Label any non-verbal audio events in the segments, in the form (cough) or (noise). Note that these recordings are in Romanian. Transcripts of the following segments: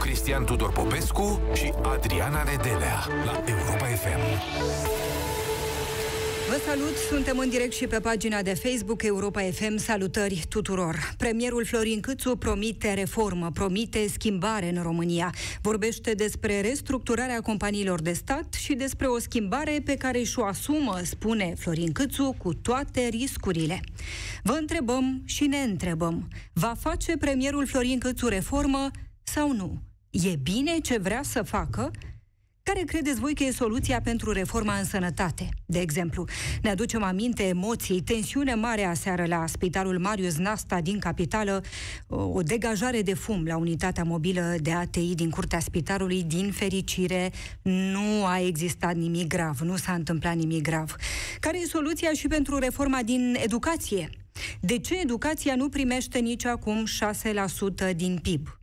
Cristian Tudor Popescu și Adriana Nedelea la Europa FM. Vă salut, suntem în direct și pe pagina de Facebook Europa FM. Salutări tuturor! Premierul Florin Câțu promite reformă, promite schimbare în România. Vorbește despre restructurarea companiilor de stat și despre o schimbare pe care și-o asumă, spune Florin Câțu, cu toate riscurile. Vă întrebăm și ne întrebăm. Va face premierul Florin Câțu reformă sau nu? E bine ce vrea să facă? Care credeți voi că e soluția pentru reforma în sănătate? De exemplu, ne aducem aminte emoții, tensiune mare aseară la Spitalul Marius Nasta din capitală, o degajare de fum la unitatea mobilă de ATI din curtea spitalului. Din fericire, nu a existat nimic grav, nu s-a întâmplat nimic grav. Care e soluția și pentru reforma din educație? De ce educația nu primește nici acum 6% din PIB?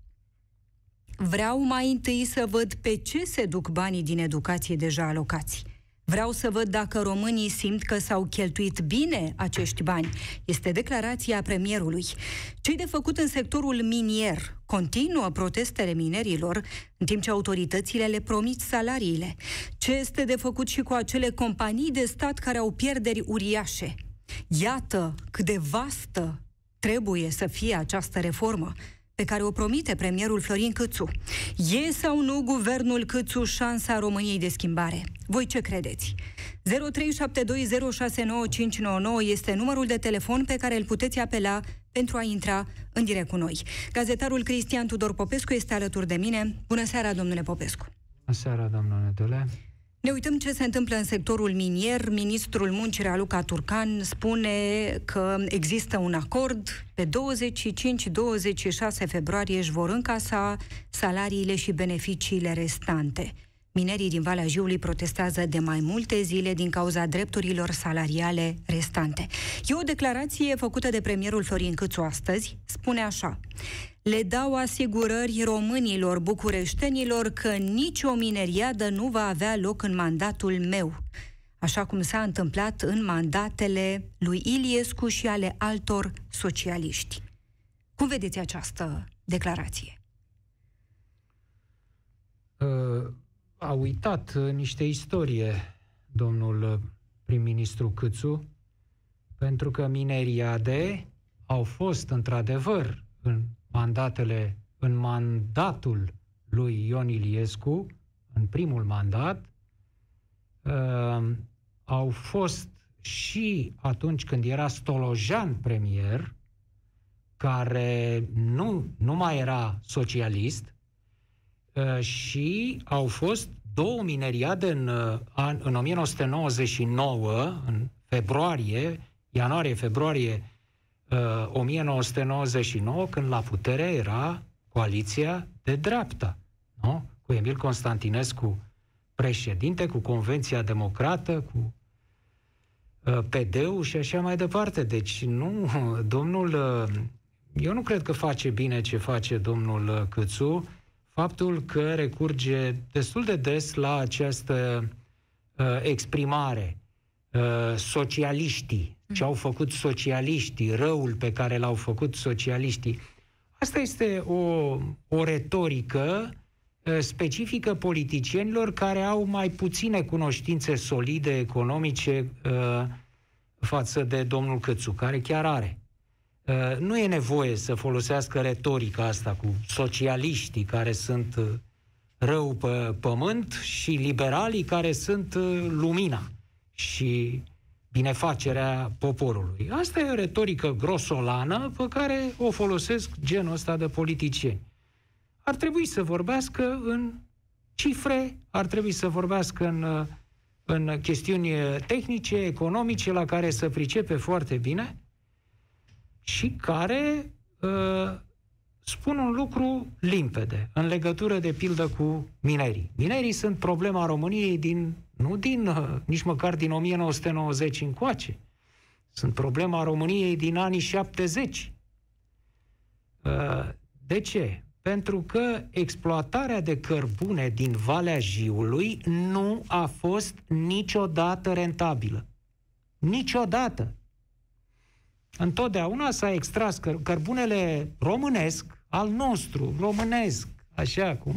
Vreau mai întâi să văd pe ce se duc banii din educație deja alocați. Vreau să văd dacă românii simt că s-au cheltuit bine acești bani. Este declarația premierului. Cei de făcut în sectorul minier continuă protestele minerilor, în timp ce autoritățile le promit salariile. Ce este de făcut și cu acele companii de stat care au pierderi uriașe? Iată cât de vastă trebuie să fie această reformă pe care o promite premierul Florin Câțu. E sau nu guvernul Câțu șansa României de schimbare? Voi ce credeți? 0372069599 este numărul de telefon pe care îl puteți apela pentru a intra în direct cu noi. Gazetarul Cristian Tudor Popescu este alături de mine. Bună seara, domnule Popescu! Bună seara, domnule Nedele! Ne uităm ce se întâmplă în sectorul minier. Ministrul Muncii Raluca Turcan spune că există un acord. Pe 25-26 februarie își vor încasa salariile și beneficiile restante. Minerii din Valea Jiului protestează de mai multe zile din cauza drepturilor salariale restante. E o declarație făcută de premierul Florin Câțu astăzi. Spune așa le dau asigurări românilor bucureștenilor că nicio mineriadă nu va avea loc în mandatul meu, așa cum s-a întâmplat în mandatele lui Iliescu și ale altor socialiști. Cum vedeți această declarație? Uh, a uitat niște istorie domnul prim-ministru Câțu, pentru că mineriade au fost într-adevăr în mandatele, în mandatul lui Ion Iliescu, în primul mandat, uh, au fost și atunci când era Stolojan premier, care nu, nu mai era socialist, uh, și au fost două mineriade în, uh, în 1999, în februarie, ianuarie-februarie 1999, uh, când la putere era coaliția de dreapta, nu? cu Emil Constantinescu președinte, cu Convenția Democrată, cu uh, PD-ul și așa mai departe. Deci nu, domnul, uh, eu nu cred că face bine ce face domnul Câțu, faptul că recurge destul de des la această uh, exprimare uh, socialiștii, ce au făcut socialiștii, răul pe care l-au făcut socialiștii. Asta este o, o retorică uh, specifică politicienilor care au mai puține cunoștințe solide economice uh, față de domnul Cățu, care chiar are. Uh, nu e nevoie să folosească retorica asta cu socialiștii care sunt uh, rău pe pământ și liberalii care sunt uh, lumina. Și binefacerea poporului. Asta e o retorică grosolană pe care o folosesc genul ăsta de politicieni. Ar trebui să vorbească în cifre, ar trebui să vorbească în, în chestiuni tehnice, economice, la care să pricepe foarte bine și care uh, spun un lucru limpede, în legătură de pildă cu minerii. Minerii sunt problema României din nu din, uh, nici măcar din 1990 încoace. Sunt problema României din anii 70. Uh, de ce? Pentru că exploatarea de cărbune din Valea Jiului nu a fost niciodată rentabilă. Niciodată. Întotdeauna s-a extras căr- cărbunele românesc, al nostru, românesc, așa cum,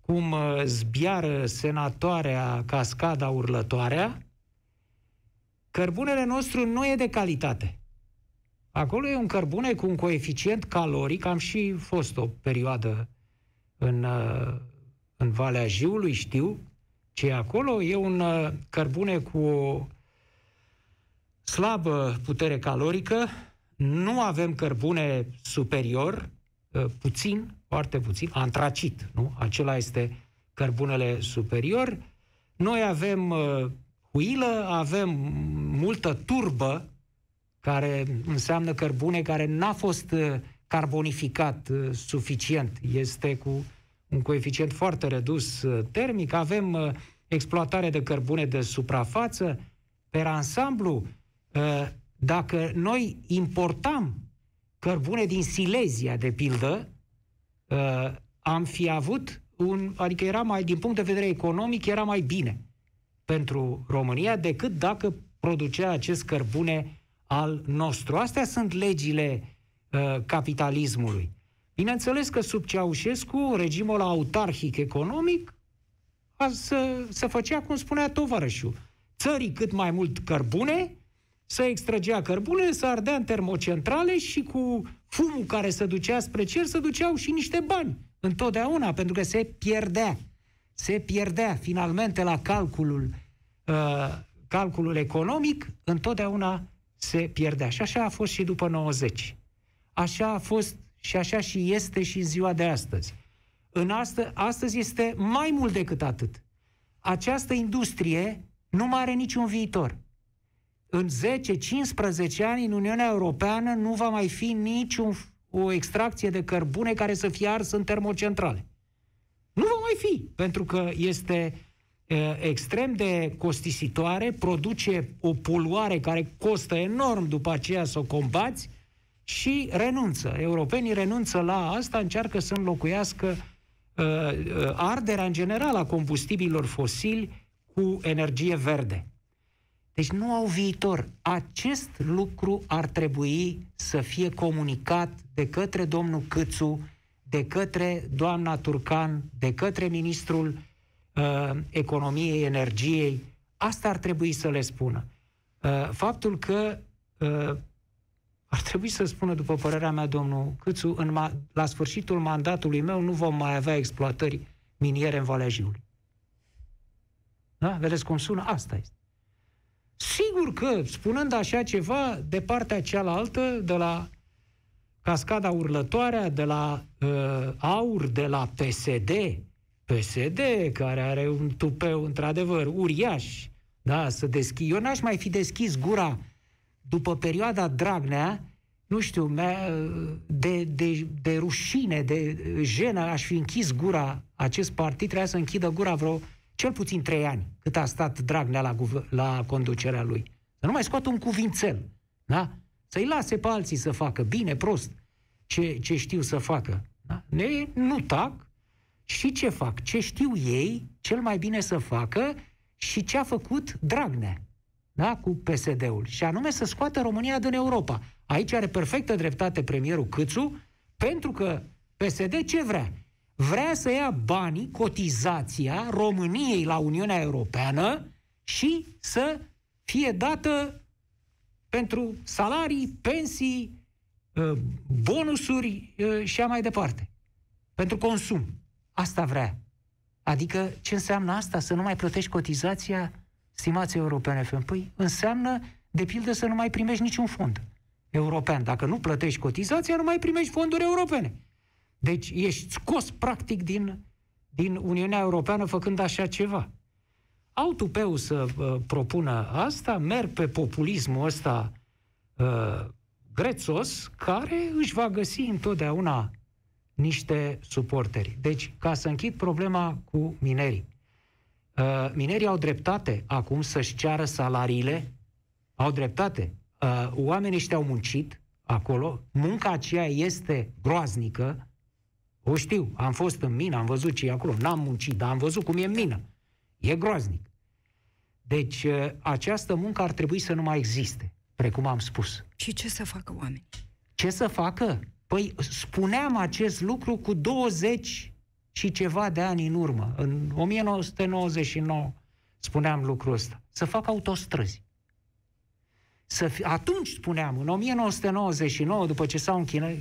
cum uh, zbiară senatoarea cascada urlătoarea, cărbunele nostru nu e de calitate. Acolo e un cărbune cu un coeficient caloric, am și fost o perioadă în, uh, în Valea Jiului, știu ce e acolo. E un uh, cărbune cu o slabă putere calorică, nu avem cărbune superior, uh, puțin, foarte puțin, antracit, nu? Acela este cărbunele superior. Noi avem huilă, avem multă turbă, care înseamnă cărbune care n-a fost uh, carbonificat uh, suficient. Este cu un coeficient foarte redus uh, termic. Avem exploatare de cărbune de suprafață. Per ansamblu, dacă noi importam cărbune din Silezia, de pildă, am fi avut un, adică era mai, din punct de vedere economic, era mai bine pentru România decât dacă producea acest cărbune al nostru. Astea sunt legile uh, capitalismului. Bineînțeles că sub Ceaușescu, regimul autarhic economic a, să, să făcea, cum spunea tovarășul, țării cât mai mult cărbune, să extragea cărbune, să ardea în termocentrale și cu fumul care se ducea spre cer, să duceau și niște bani. Întotdeauna, pentru că se pierdea. Se pierdea finalmente la calculul, uh, calculul economic, întotdeauna se pierdea. Și așa a fost și după 90. Așa a fost și așa și este și ziua de astăzi. În astă, astăzi este mai mult decât atât. Această industrie nu mai are niciun viitor. În 10-15 ani în Uniunea Europeană nu va mai fi niciun o extracție de cărbune care să fie ars în termocentrale. Nu va mai fi, pentru că este extrem de costisitoare, produce o poluare care costă enorm după aceea să o combați și renunță. Europenii renunță la asta, încearcă să înlocuiască uh, arderea în general a combustibilor fosili cu energie verde. Deci nu au viitor. Acest lucru ar trebui să fie comunicat de către domnul Câțu, de către doamna Turcan, de către ministrul uh, economiei, energiei. Asta ar trebui să le spună. Uh, faptul că uh, ar trebui să spună, după părerea mea, domnul Câțu, în ma- la sfârșitul mandatului meu nu vom mai avea exploatări miniere în Valea Jiului. Da? Vedeți cum sună? Asta este. Sigur că, spunând așa ceva, de partea cealaltă, de la cascada urlătoarea, de la uh, AUR, de la PSD, PSD, care are un tupeu, într-adevăr, uriaș, da, să deschid. Eu n-aș mai fi deschis gura după perioada Dragnea, nu știu, de, de, de rușine, de jenă, aș fi închis gura, acest partid. Trebuia să închidă gura vreo cel puțin trei ani, cât a stat Dragnea la, la conducerea lui. Să nu mai scoată un cuvințel, da? Să-i lase pe alții să facă bine, prost, ce, ce știu să facă. Da? Ne, nu tac, și ce fac, ce știu ei cel mai bine să facă și ce a făcut Dragnea da? cu PSD-ul. Și anume să scoată România din Europa. Aici are perfectă dreptate premierul Câțu, pentru că PSD ce vrea? Vrea să ia banii, cotizația României la Uniunea Europeană și să fie dată pentru salarii, pensii, ă, bonusuri ă, și a mai departe. Pentru consum. Asta vrea. Adică ce înseamnă asta? Să nu mai plătești cotizația, stimați europene? Păi înseamnă, de pildă, să nu mai primești niciun fond european. Dacă nu plătești cotizația, nu mai primești fonduri europene. Deci ești scos practic din, din Uniunea Europeană făcând așa ceva. Au tupeu să uh, propună asta, merg pe populismul ăsta uh, grețos, care își va găsi întotdeauna niște suporteri. Deci, ca să închid problema cu minerii. Uh, minerii au dreptate acum să-și ceară salariile, au dreptate. Uh, oamenii ăștia au muncit acolo, munca aceea este groaznică, o știu, am fost în mină, am văzut ce e acolo, n-am muncit, dar am văzut cum e în mină. E groaznic. Deci, uh, această muncă ar trebui să nu mai existe, precum am spus. Și ce să facă oamenii? Ce să facă? Păi spuneam acest lucru cu 20 și ceva de ani în urmă. În 1999 spuneam lucrul ăsta. Să fac autostrăzi. Să fi... Atunci spuneam, în 1999, după ce s-au închinat,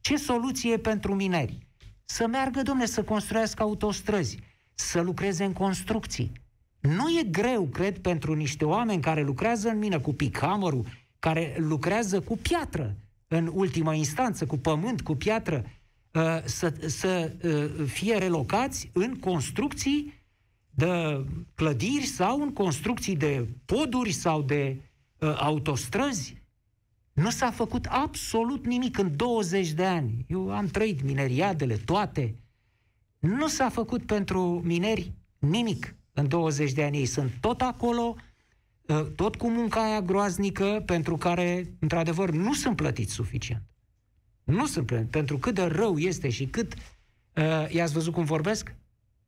ce soluție pentru mineri? Să meargă, domne, să construiască autostrăzi, să lucreze în construcții. Nu e greu, cred, pentru niște oameni care lucrează în mină cu picamărul, care lucrează cu piatră, în ultimă instanță, cu pământ, cu piatră, uh, să, să uh, fie relocați în construcții de clădiri sau în construcții de poduri sau de uh, autostrăzi. Nu s-a făcut absolut nimic în 20 de ani. Eu am trăit mineriadele toate. Nu s-a făcut pentru mineri nimic în 20 de ani. Ei sunt tot acolo, ă, tot cu munca aia groaznică pentru care, într-adevăr, nu sunt plătiți suficient. Nu sunt plătiți. Pentru cât de rău este și cât... Uh, i-ați văzut cum vorbesc?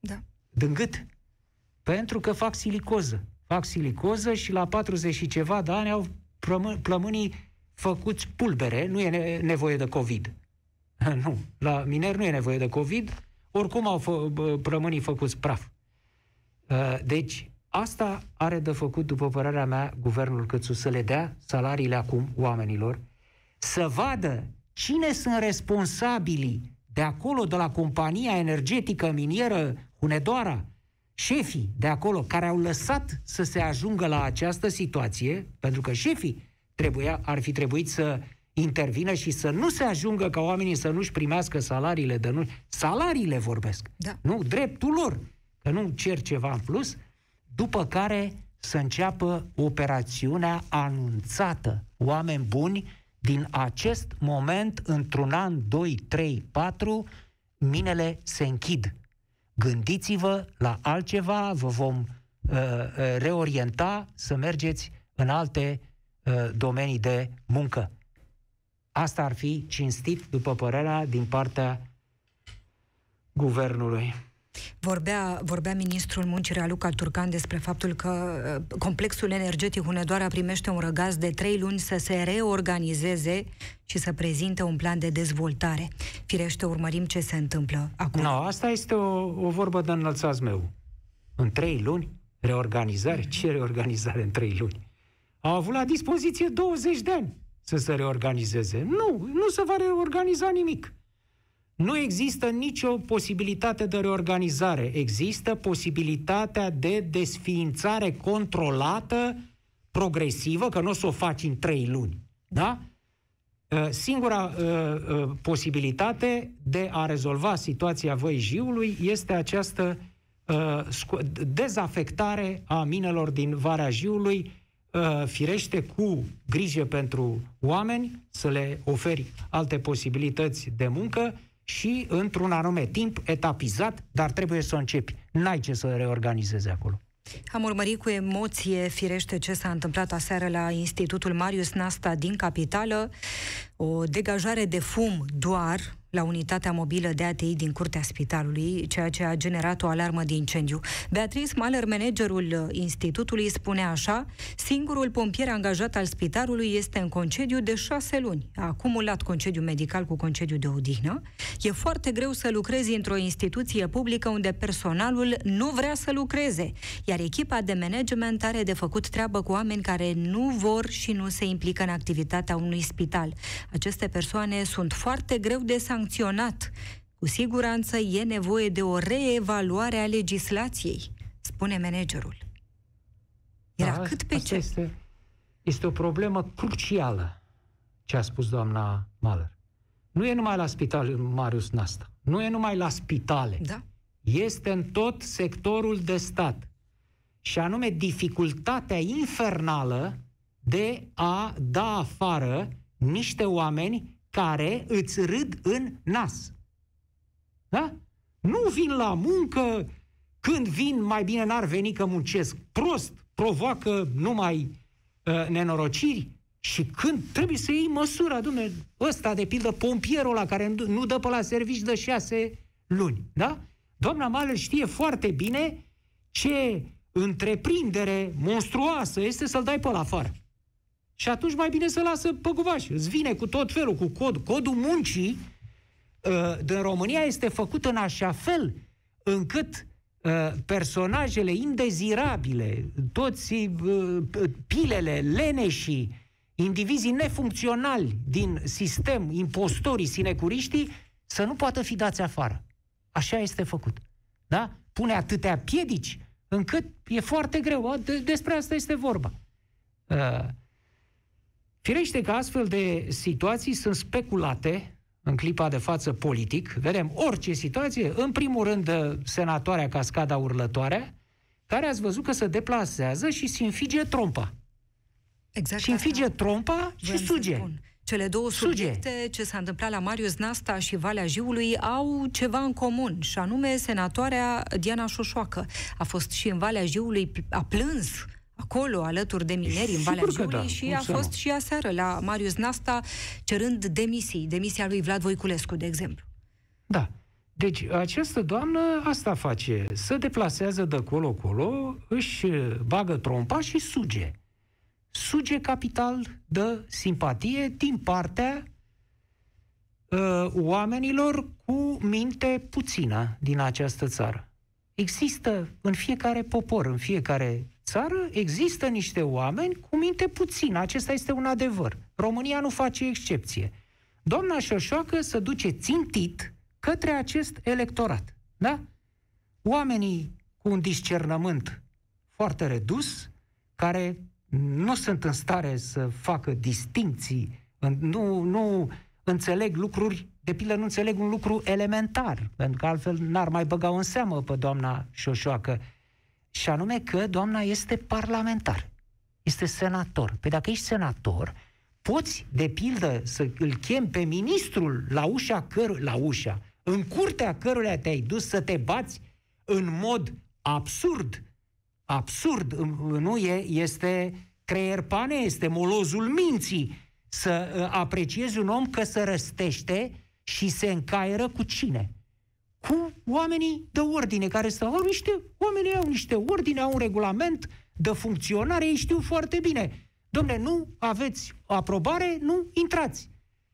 Da. Din gât. Pentru că fac silicoză. Fac silicoză și la 40 și ceva de ani au plămânii făcuți pulbere, nu e nevoie de COVID. (laughs) Nu, la miner nu e nevoie de COVID, oricum au fă, plămânii făcuți praf. Uh, deci, asta are de făcut, după părerea mea, guvernul Cățu, să le dea salariile acum oamenilor, să vadă cine sunt responsabilii de acolo, de la compania energetică minieră Hunedoara, șefii de acolo care au lăsat să se ajungă la această situație, pentru că șefii trebuia, ar fi trebuit să intervină și să nu se ajungă ca oamenii să nu-și primească salariile de nu... Salariile vorbesc. Da. Nu, dreptul lor. Că nu cer ceva în plus. După care să înceapă operațiunea anunțată. Oameni buni, din acest moment, într-un an, 2, 3, 4, minele se închid. Gândiți-vă la altceva, vă vom uh, uh reorienta să mergeți în alte Uh, domenii de muncă. Asta ar fi cinstit, după părerea, din partea guvernului. Vorbea, vorbea ministrul muncii Raluca Turcan despre faptul că uh, complexul energetic Hunedoara primește un răgaz de trei luni să se reorganizeze și să prezinte un plan de dezvoltare. Firește, urmărim ce se întâmplă acum. Nu, no, asta este o, o vorbă de înălțați meu. În trei luni? Reorganizare? Ce reorganizare în trei luni? Au avut la dispoziție 20 de ani să se reorganizeze. Nu, nu se va reorganiza nimic. Nu există nicio posibilitate de reorganizare. Există posibilitatea de desființare controlată, progresivă, că nu o să o faci în trei luni. Da? Uh, singura uh, uh, posibilitate de a rezolva situația Văijiului este această uh, dezafectare a minelor din Varea Jiului, Uh, firește cu grijă pentru oameni, să le oferi alte posibilități de muncă și într-un anume timp etapizat, dar trebuie să o începi. N-ai ce să reorganizezi acolo. Am urmărit cu emoție, firește, ce s-a întâmplat aseară la Institutul Marius Nasta din capitală. O degajare de fum doar la unitatea mobilă de ATI din curtea spitalului, ceea ce a generat o alarmă de incendiu. Beatrice Mahler, managerul institutului, spune așa, singurul pompier angajat al spitalului este în concediu de șase luni. A acumulat concediu medical cu concediu de odihnă. E foarte greu să lucrezi într-o instituție publică unde personalul nu vrea să lucreze, iar echipa de management are de făcut treabă cu oameni care nu vor și nu se implică în activitatea unui spital. Aceste persoane sunt foarte greu de să sancționat. Cu siguranță e nevoie de o reevaluare a legislației, spune managerul. Era da, cât pe ce? Este, este o problemă crucială, ce a spus doamna Mahler. Nu e numai la spital Marius Nasta. Nu e numai la spitale. Da. Este în tot sectorul de stat. Și anume dificultatea infernală de a da afară niște oameni care îți râd în nas. Da? Nu vin la muncă, când vin, mai bine n-ar veni că muncesc. Prost, provoacă numai uh, nenorociri și când trebuie să iei măsura, dumne, ăsta, de pildă, pompierul ăla care nu dă pe la servici de șase luni, da? Doamna Mală știe foarte bine ce întreprindere monstruoasă este să-l dai pe la afară. Și atunci mai bine să lasă pe guvaș. Îți vine cu tot felul, cu cod. Codul muncii uh, din România este făcut în așa fel încât uh, personajele indezirabile, toți uh, pilele, leneșii, indivizii nefuncționali din sistem, impostorii, sinecuriștii, să nu poată fi dați afară. Așa este făcut. Da? Pune atâtea piedici încât e foarte greu. De, despre asta este vorba. Uh, firește că astfel de situații sunt speculate în clipa de față politic. Vedem orice situație. În primul rând, senatoarea Cascada Urlătoarea, care ați văzut că se deplasează și se înfige trompa. Exact. Și înfige trompa și suge. Cele două subiecte, Suge. ce s-a întâmplat la Marius Nasta și Valea Jiului, au ceva în comun, și anume senatoarea Diana Șoșoacă. A fost și în Valea Jiului, a plâns acolo, alături de mineri, în Valea Jiului, da, și a fost și aseară la Marius Nasta, cerând demisii, demisia lui Vlad Voiculescu, de exemplu. Da. Deci, această doamnă asta face, se deplasează de colo-colo, își bagă trompa și suge suge capital de simpatie din partea uh, oamenilor cu minte puțină din această țară. Există în fiecare popor, în fiecare țară, există niște oameni cu minte puțină. Acesta este un adevăr. România nu face excepție. Doamna Șoșoacă se duce țintit către acest electorat. Da? Oamenii cu un discernământ foarte redus, care nu sunt în stare să facă distinții, nu, nu înțeleg lucruri, de pildă nu înțeleg un lucru elementar, pentru că altfel n-ar mai băga în seamă pe doamna Șoșoacă, și anume că doamna este parlamentar, este senator. Păi dacă ești senator, poți, de pildă, să îl chem pe ministrul la ușa căr- la ușa, în curtea căruia te-ai dus să te bați în mod absurd absurd, nu e, este creier pane, este molozul minții să uh, apreciezi un om că se răstește și se încaieră cu cine? Cu oamenii de ordine care stau. Au niște, oamenii au niște ordine, au un regulament de funcționare, ei știu foarte bine. Domne, nu aveți aprobare, nu intrați.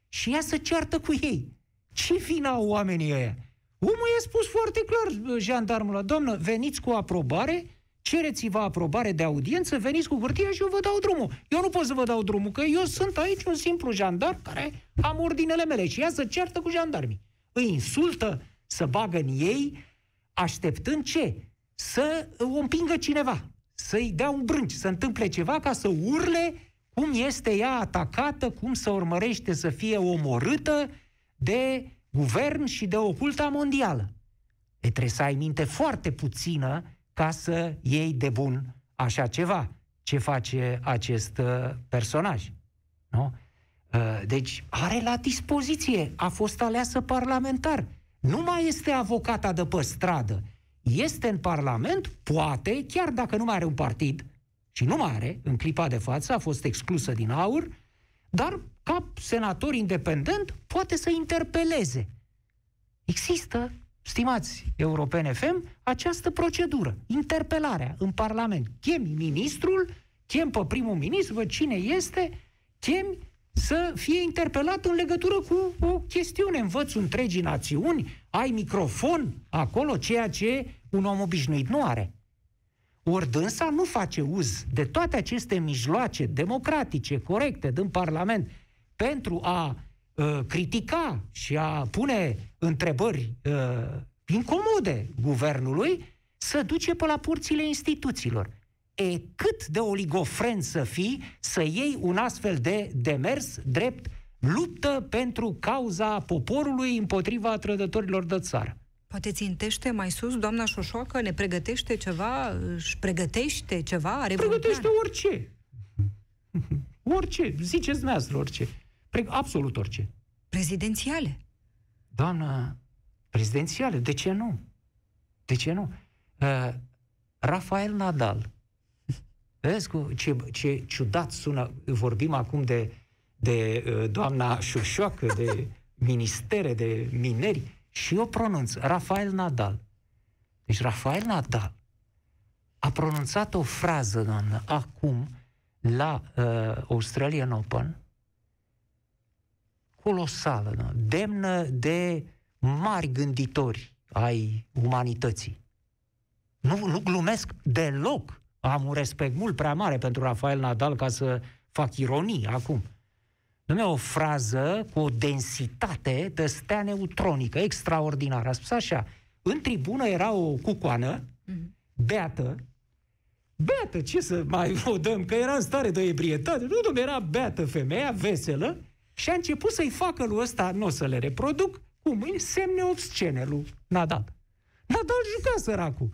Și ea să ceartă cu ei. Ce vina au oamenii ăia? Omul i-a spus foarte clar jandarmul domnă, veniți cu aprobare, cereți-vă aprobare de audiență, veniți cu hârtia și eu vă dau drumul. Eu nu pot să vă dau drumul, că eu sunt aici un simplu jandar care am ordinele mele și ea să ceartă cu jandarmii. Îi insultă, să bagă în ei, așteptând ce? Să o împingă cineva, să-i dea un brânci, să întâmple ceva ca să urle cum este ea atacată, cum să urmărește să fie omorâtă de guvern și de oculta mondială. E trebuie să ai minte foarte puțină ca să iei de bun așa ceva ce face acest uh, personaj. Nu? Uh, deci are la dispoziție, a fost aleasă parlamentar. Nu mai este avocata de pe stradă. Este în Parlament, poate, chiar dacă nu mai are un partid, și nu mai are, în clipa de față, a fost exclusă din aur, dar ca senator independent poate să interpeleze. Există stimați europene FM, această procedură, interpelarea în Parlament. Chemi ministrul, chem pe primul ministru, văd cine este, chemi să fie interpelat în legătură cu o chestiune. Învăț întregii națiuni, ai microfon acolo, ceea ce un om obișnuit nu are. Ori dânsa nu face uz de toate aceste mijloace democratice, corecte, din Parlament, pentru a uh, critica și a pune întrebări uh, incomode guvernului, să duce pe la porțile instituțiilor. E cât de oligofren să fii să iei un astfel de demers drept luptă pentru cauza poporului împotriva trădătorilor de țară. Poate țintește mai sus, doamna Șoșoacă, ne pregătește ceva, își pregătește ceva? Are pregătește orice. (laughs) orice, ziceți dumneavoastră orice. Pre- absolut orice. Prezidențiale. Doamna, prezidențiale, de ce nu? De ce nu? Uh, Rafael Nadal. Vezi cu ce, ce ciudat sună, vorbim acum de, de uh, doamna Șușoacă, de ministere, de mineri, și eu pronunț Rafael Nadal. Deci Rafael Nadal a pronunțat o frază, doamnă, acum la uh, Australian Open, colosală, da? demnă de mari gânditori ai umanității. Nu, nu glumesc deloc. Am un respect mult prea mare pentru Rafael Nadal ca să fac ironii acum. Nu o frază cu o densitate de stea neutronică, extraordinară. A spus așa, în tribună era o cucoană, mm-hmm. beată, beată, ce să mai (laughs) o dăm, că era în stare de ebrietate, nu, nu, era beată femeia, veselă, și a început să-i facă lui ăsta, nu o să le reproduc, cu mâini semne obscene lui Nadal. Nadal juca săracul.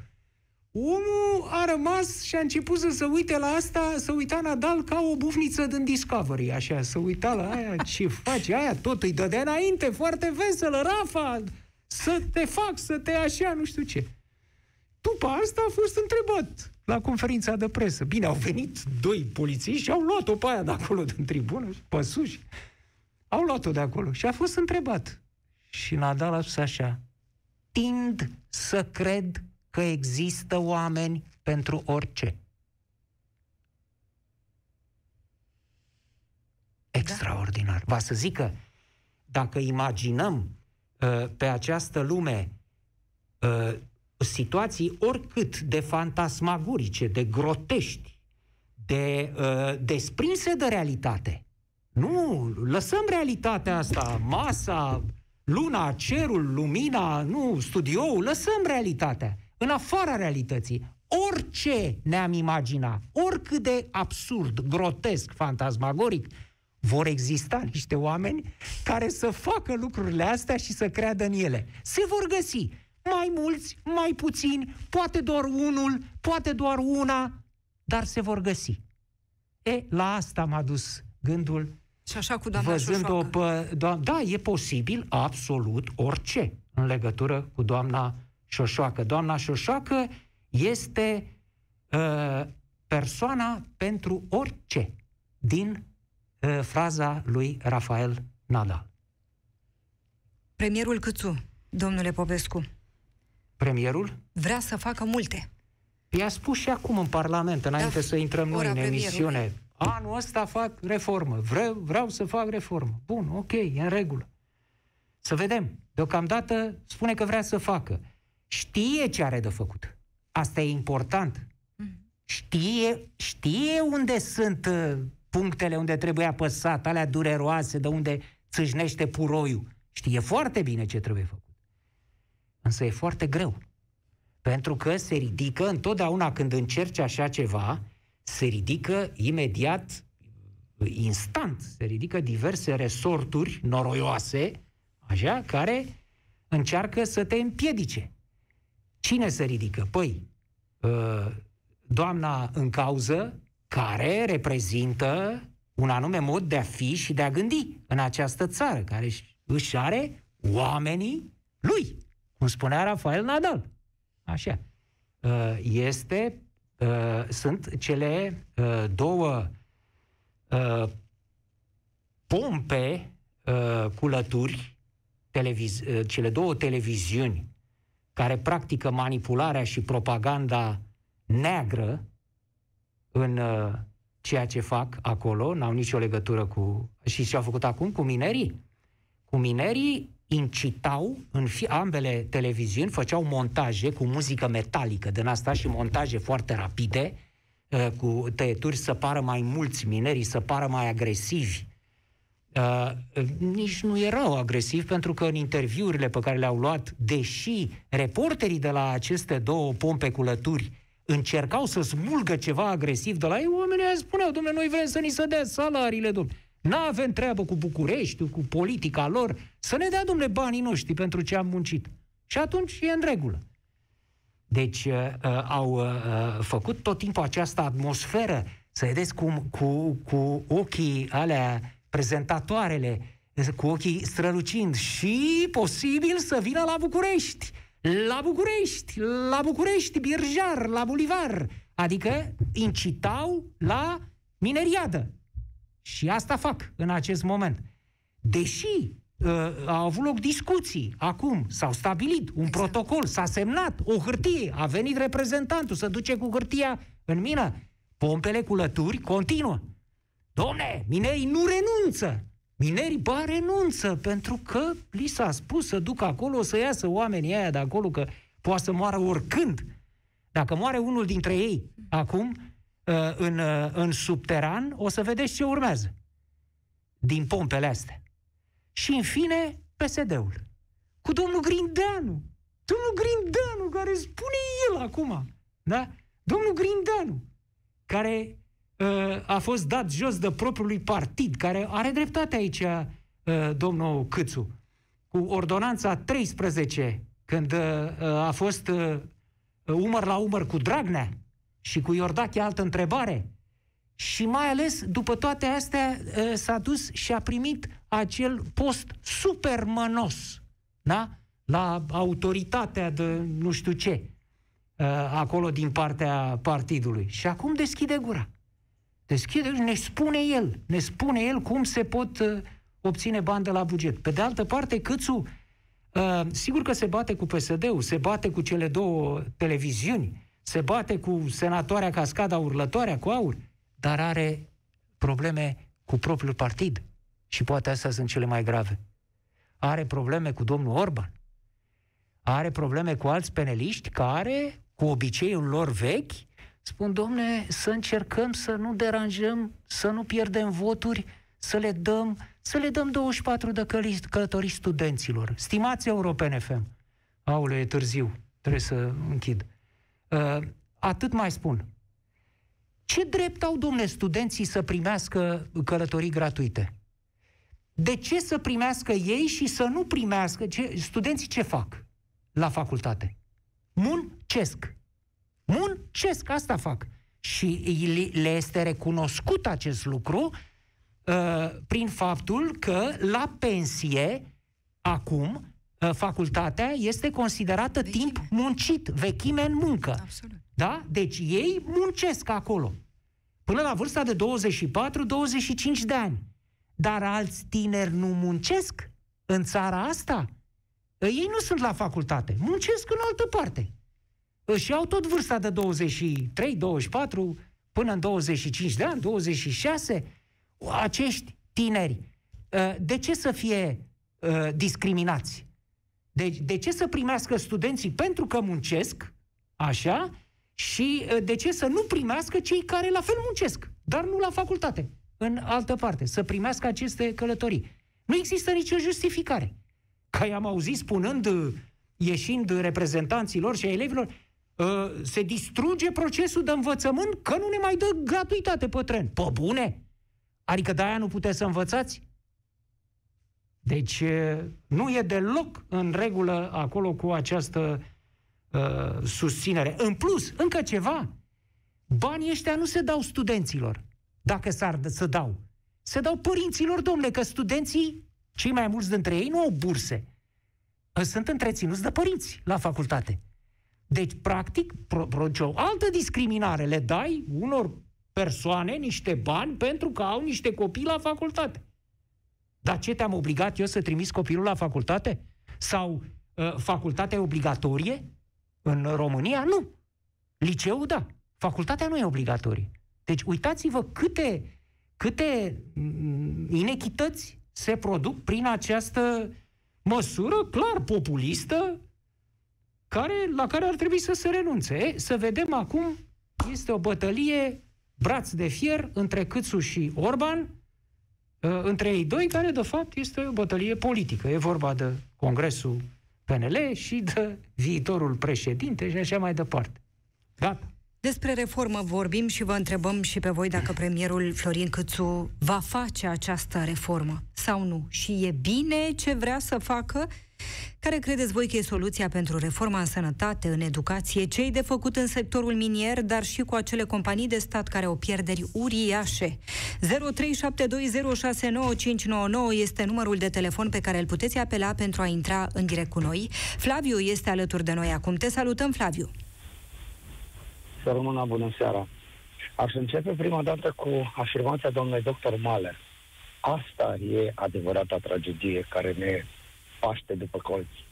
Omul a rămas și a început să se uite la asta, să uita Nadal ca o bufniță din Discovery, așa, să uita la aia, ce face, aia tot îi dădea înainte, foarte veselă, Rafa, să te fac, să te așa, nu știu ce. După asta a fost întrebat la conferința de presă. Bine, au venit doi polițiști și au luat-o pe aia de acolo, din tribună, păsuși. Au luat-o de acolo și a fost întrebat. Și Nadal a spus așa, tind să cred că există oameni pentru orice. Extraordinar. Va să zic că dacă imaginăm uh, pe această lume uh, situații oricât de fantasmagorice, de grotești, de uh, desprinse de realitate, nu, lăsăm realitatea asta, masa, luna, cerul, lumina, nu, studioul, lăsăm realitatea în afara realității. Orice ne-am imagina, oricât de absurd, grotesc, fantasmagoric, vor exista niște oameni care să facă lucrurile astea și să creadă în ele. Se vor găsi mai mulți, mai puțini, poate doar unul, poate doar una, dar se vor găsi. E, la asta m-a dus gândul și așa cu doamna văzând-o pe... Do- da, e posibil absolut orice în legătură cu doamna Șoșoacă. Doamna Șoșoacă este uh, persoana pentru orice din uh, fraza lui Rafael Nadal. Premierul Câțu, domnule Popescu. Premierul? Vrea să facă multe. I-a spus și acum în Parlament, înainte da, să intrăm noi în emisiune. Anul ăsta fac reformă. Vreau, vreau să fac reformă. Bun, ok, e în regulă. Să vedem. Deocamdată spune că vrea să facă. Știe ce are de făcut. Asta e important. Știe, știe unde sunt uh, punctele unde trebuie apăsat, alea dureroase, de unde țâșnește puroiul. Știe foarte bine ce trebuie făcut. Însă e foarte greu. Pentru că se ridică întotdeauna când încerci așa ceva, se ridică imediat, instant, se ridică diverse resorturi noroioase, așa, care încearcă să te împiedice. Cine se ridică? Păi, ă, doamna în cauză, care reprezintă un anume mod de a fi și de a gândi în această țară, care își are oamenii lui, cum spunea Rafael Nadal. Așa. Ă, este uh, sunt cele uh, două uh, pompe uh, cu lături, televiz- uh, cele două televiziuni care practică manipularea și propaganda neagră în uh, ceea ce fac acolo, n-au nicio legătură cu... Și ce au făcut acum cu minerii? Cu minerii incitau în fi, ambele televiziuni, făceau montaje cu muzică metalică din asta și montaje foarte rapide, uh, cu tăieturi să pară mai mulți minerii, să pară mai agresivi. Uh, nici nu erau agresivi pentru că în interviurile pe care le-au luat, deși reporterii de la aceste două pompe cu lături încercau să smulgă ceva agresiv de la ei, oamenii spuneau, domnule, noi vrem să ni se dea salariile, domnule. Nu avem treabă cu București, cu politica lor, să ne dea, domnule, banii noștri pentru ce am muncit. Și atunci e în regulă. Deci uh, uh au uh, uh, făcut tot timpul această atmosferă, să vedeți cum, cu, cu ochii alea, prezentatoarele, cu ochii strălucind și posibil să vină la București. La București, la București, Birjar, la Bolivar. Adică incitau la mineriadă. Și asta fac în acest moment. Deși uh, au avut loc discuții, acum s-au stabilit un exact. protocol, s-a semnat o hârtie, a venit reprezentantul să duce cu hârtia în mină. Pompele cu lături continuă. Domne, minerii nu renunță. Minerii ba renunță, pentru că li s-a spus să ducă acolo, să iasă oamenii aia de acolo, că poate să moară oricând. Dacă moare unul dintre ei acum, uh, în, uh, în subteran, o să vedeți ce urmează din pompele astea. Și, în fine, PSD-ul. Cu domnul Grindeanu. Domnul Grindeanu, care spune el acum. Da? Domnul Grindeanu, care uh, a fost dat jos de propriului partid, care are dreptate aici, uh, domnul Câțu, cu ordonanța 13, când uh, a fost uh, umăr la umăr cu Dragnea și cu Iordache altă întrebare, și mai ales, după toate astea, ă, s-a dus și a primit acel post super mănos, da? La autoritatea de nu știu ce, ă, acolo din partea partidului. Și acum deschide gura. Deschide, ne spune el, ne spune el cum se pot ă, obține bani de la buget. Pe de altă parte, Câțu, sigur că se bate cu PSD-ul, se bate cu cele două televiziuni, se bate cu senatoarea Cascada Urlătoarea, cu aur, dar are probleme cu propriul partid. Și poate astea sunt cele mai grave. Are probleme cu domnul Orban. Are probleme cu alți peneliști care, cu obiceiul lor vechi, spun, domne, să încercăm să nu deranjăm, să nu pierdem voturi, să le dăm, să le dăm 24 de călătorii studenților. Stimați Europene FM. Aule, e târziu, trebuie să închid. Uh, atât mai spun. Ce drept au, domne, studenții să primească călătorii gratuite? De ce să primească ei și să nu primească? Ce, studenții ce fac la facultate? Muncesc. Muncesc, asta fac. Și le este recunoscut acest lucru uh, prin faptul că la pensie, acum, uh, facultatea este considerată vechime. timp muncit, vechime în muncă. Absolut. Da? Deci ei muncesc acolo. Până la vârsta de 24-25 de ani. Dar alți tineri nu muncesc în țara asta. Ei nu sunt la facultate, muncesc în altă parte. Își iau tot vârsta de 23, 24, până în 25 de ani, 26. Acești tineri, ă, de ce să fie ă, discriminați? De, de ce să primească studenții pentru că muncesc, așa, și uh, de ce să nu primească cei care la fel muncesc, dar nu la facultate, în altă parte, să primească aceste călătorii. Nu există nicio justificare. Ca i-am auzit spunând, uh, ieșind reprezentanților și a elevilor, uh, se distruge procesul de învățământ că nu ne mai dă gratuitate pe tren. Pe bune? Adică de-aia nu puteți să învățați? Deci nu e deloc în regulă acolo cu această uh, susținere. În plus, încă ceva, banii ăștia nu se dau studenților, dacă s-ar să dau. Se dau părinților, domnule, că studenții, cei mai mulți dintre ei, nu au burse. Sunt întreținuți de părinți la facultate. Deci, practic, produce o altă discriminare. Le dai unor persoane niște bani pentru că au niște copii la facultate. Dar ce te-am obligat eu să trimis copilul la facultate? Sau uh, facultatea e obligatorie? În România, nu. Liceul, da. Facultatea nu e obligatorie. Deci uitați-vă câte, câte mm, inechități se produc prin această măsură clar populistă care, la care ar trebui să se renunțe. E, să vedem acum, este o bătălie braț de fier între Câțu și Orban, ă, între ei doi, care de fapt este o bătălie politică. E vorba de Congresul PNL și de viitorul președinte și așa mai departe. Gata. Despre reformă vorbim și vă întrebăm și pe voi dacă premierul Florin Câțu va face această reformă sau nu. Și e bine ce vrea să facă care credeți voi că e soluția pentru reforma în sănătate, în educație, cei de făcut în sectorul minier, dar și cu acele companii de stat care au pierderi uriașe? 0372069599 este numărul de telefon pe care îl puteți apela pentru a intra în direct cu noi. Flaviu este alături de noi acum. Te salutăm, Flaviu! Să rămână bună seara! Aș începe prima dată cu afirmația domnului doctor Mahler. Asta e adevărata tragedie care ne paște după colți.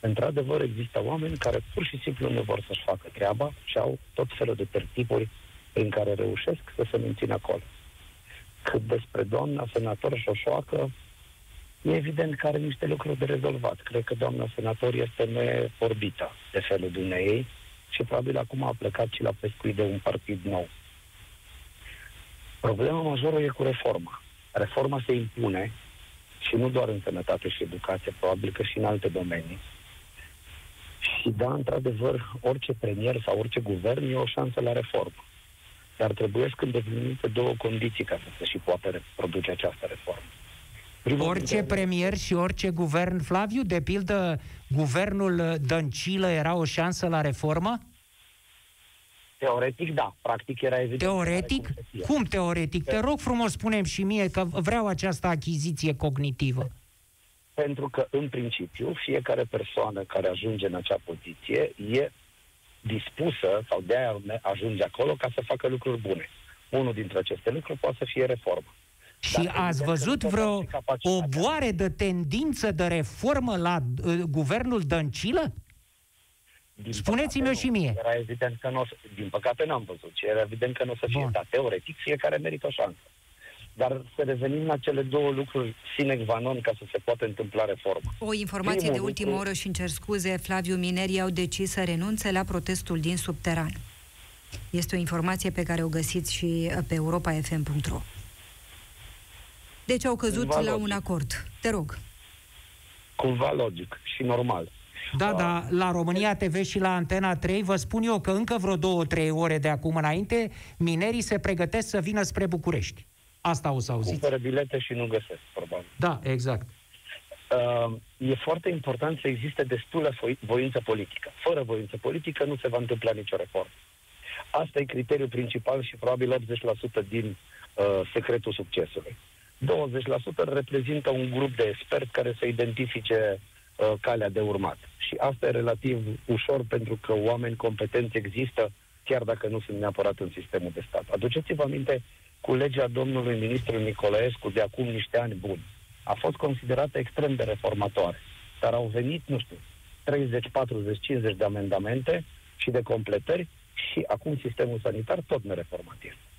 Într-adevăr, există oameni care pur și simplu nu vor să-și facă treaba și au tot felul de tertipuri prin care reușesc să se mențină acolo. Cât despre doamna senator Șoșoacă, e evident că are niște lucruri de rezolvat. Cred că doamna senator este neorbită de felul dumneei și probabil acum a plecat și la pescuit de un partid nou. Problema majoră e cu reforma. Reforma se impune și nu doar în sănătate și educație, probabil că și în alte domenii. Și da, într-adevăr, orice premier sau orice guvern e o șansă la reformă. Dar trebuie să îndeplinite două condiții ca să se și poată produce această reformă. Primul orice dintre... premier și orice guvern, Flaviu, de pildă, guvernul Dăncilă era o șansă la reformă? Teoretic, da. Practic era evident. Teoretic? Cum, cum teoretic? Te rog frumos, spunem și mie că vreau această achiziție cognitivă. Pentru că, în principiu, fiecare persoană care ajunge în acea poziție e dispusă sau de aia ajunge acolo ca să facă lucruri bune. Unul dintre aceste lucruri poate să fie reformă. Și Dar ați văzut vreo o boare de tendință de reformă la uh, guvernul Dăncilă? Spuneți-mi-o și mie. Era evident că nu o să, din păcate n-am văzut și era evident că nu o să fie. Dar teoretic fiecare merită o șansă. Dar să revenim la cele două lucruri sine qua non ca să se poată întâmpla reforma. O informație Primul de ultimă lucru... oră și încer scuze, Flaviu Minerii au decis să renunțe la protestul din subteran. Este o informație pe care o găsiți și pe europafm.ro. Deci au căzut Cumva la logic. un acord. Te rog. Cumva logic și normal. Da, da, la România TV și la Antena 3 vă spun eu că încă vreo două, trei ore de acum înainte, minerii se pregătesc să vină spre București. Asta o să auziți. Cumpără bilete și nu găsesc, probabil. Da, exact. Uh, e foarte important să existe destulă voință politică. Fără voință politică nu se va întâmpla nicio reformă. Asta e criteriul principal și probabil 80% din uh, secretul succesului. 20% reprezintă un grup de experți care să identifice uh, calea de urmat. Și asta e relativ ușor pentru că oameni competenți există, chiar dacă nu sunt neapărat în sistemul de stat. Aduceți-vă aminte cu legea domnului ministru Nicolaescu de acum niște ani buni. A fost considerată extrem de reformatoare, dar au venit, nu știu, 30, 40, 50 de amendamente și de completări și acum sistemul sanitar tot nereformat este.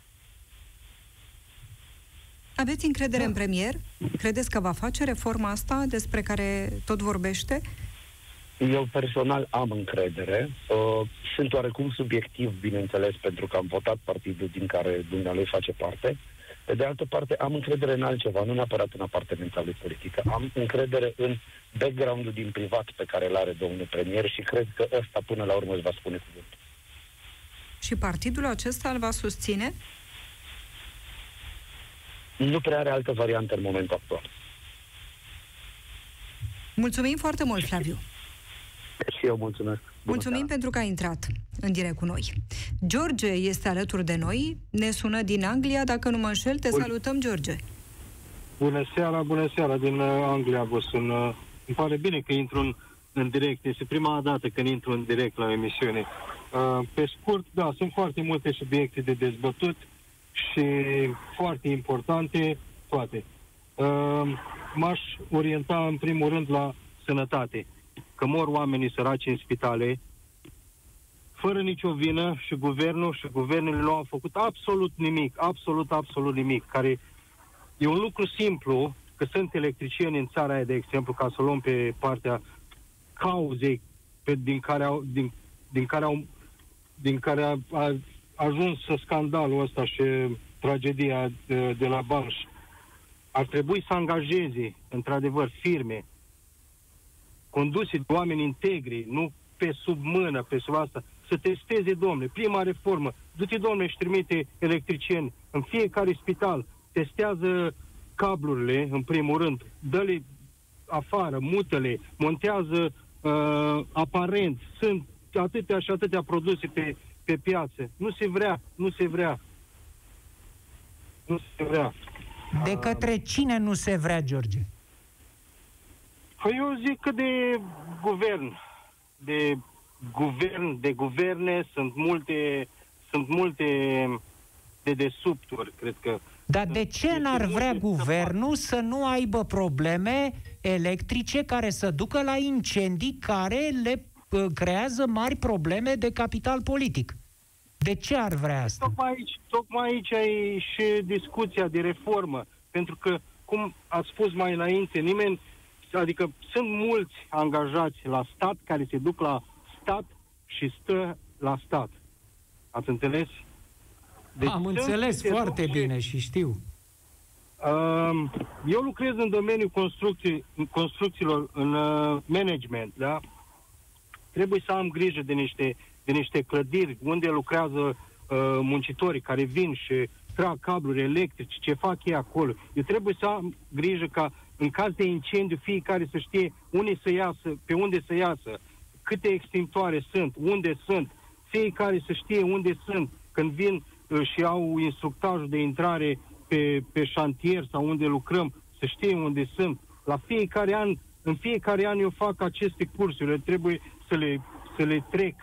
Aveți încredere da. în premier? Credeți că va face reforma asta despre care tot vorbește? Eu personal am încredere. Uh, sunt oarecum subiectiv, bineînțeles, pentru că am votat partidul din care dumnealui face parte. Pe de altă parte, am încredere în altceva, nu neapărat în apartenența lui politică. Am încredere în background-ul din privat pe care îl are domnul premier și cred că ăsta până la urmă își va spune cuvântul. Și partidul acesta îl va susține? Nu prea are altă variantă în momentul actual. Mulțumim foarte mult, Flaviu. Și eu mulțumesc. Bună Mulțumim seara. pentru că ai intrat în direct cu noi. George este alături de noi, ne sună din Anglia, dacă nu mă înșel, te Bun. salutăm, George. Bună seara, bună seara, din uh, Anglia vă sun. Uh, îmi pare bine că intru în, în direct, este prima dată când intru în direct la emisiune. Uh, pe scurt, da, sunt foarte multe subiecte de dezbătut și foarte importante toate. M-aș orienta în primul rând la sănătate că mor oamenii săraci în spitale, fără nicio vină și guvernul și guvernele nu au făcut absolut nimic, absolut, absolut nimic, care e un lucru simplu, că sunt electricieni în țara aia, de exemplu, ca să luăm pe partea cauzei pe, din care au, din, din care au, din care a, a ajuns scandalul ăsta și tragedia de, de la Banș. Ar trebui să angajeze, într-adevăr, firme conduse de oameni integri, nu pe sub mână, pe sub asta, să testeze, domnule, prima reformă, du-te, domnule, și trimite electricieni în fiecare spital, testează cablurile, în primul rând, dă-le afară, mută-le, montează uh, aparent, sunt atâtea și atâtea produse pe, pe piață. Nu se vrea, nu se vrea. Nu se vrea. De către cine nu se vrea, George? Păi eu zic că de guvern, de guvern, de guverne sunt multe, sunt multe de desubturi, cred că. Dar de ce n-ar vrea guvernul să nu aibă probleme electrice care să ducă la incendii care le uh, creează mari probleme de capital politic? De ce ar vrea asta? Tocmai aici, tocmai aici e și discuția de reformă. Pentru că, cum ați spus mai înainte, nimeni, adică sunt mulți angajați la stat care se duc la stat și stă la stat. Ați înțeles? Deci Am înțeles foarte bine și știu. Eu lucrez în domeniul construcții, construcțiilor, în uh, management, da? Trebuie să am grijă de niște, de niște clădiri unde lucrează uh, muncitorii care vin și trag cabluri electrice, ce fac ei acolo. Eu trebuie să am grijă ca în caz de incendiu fiecare să știe unde să iasă, pe unde să iasă, câte extintoare sunt, unde sunt, fiecare să știe unde sunt, când vin uh, și au instructajul de intrare pe, pe șantier sau unde lucrăm, să știe unde sunt. La fiecare an, în fiecare an eu fac aceste cursuri, trebuie să le, să le trec,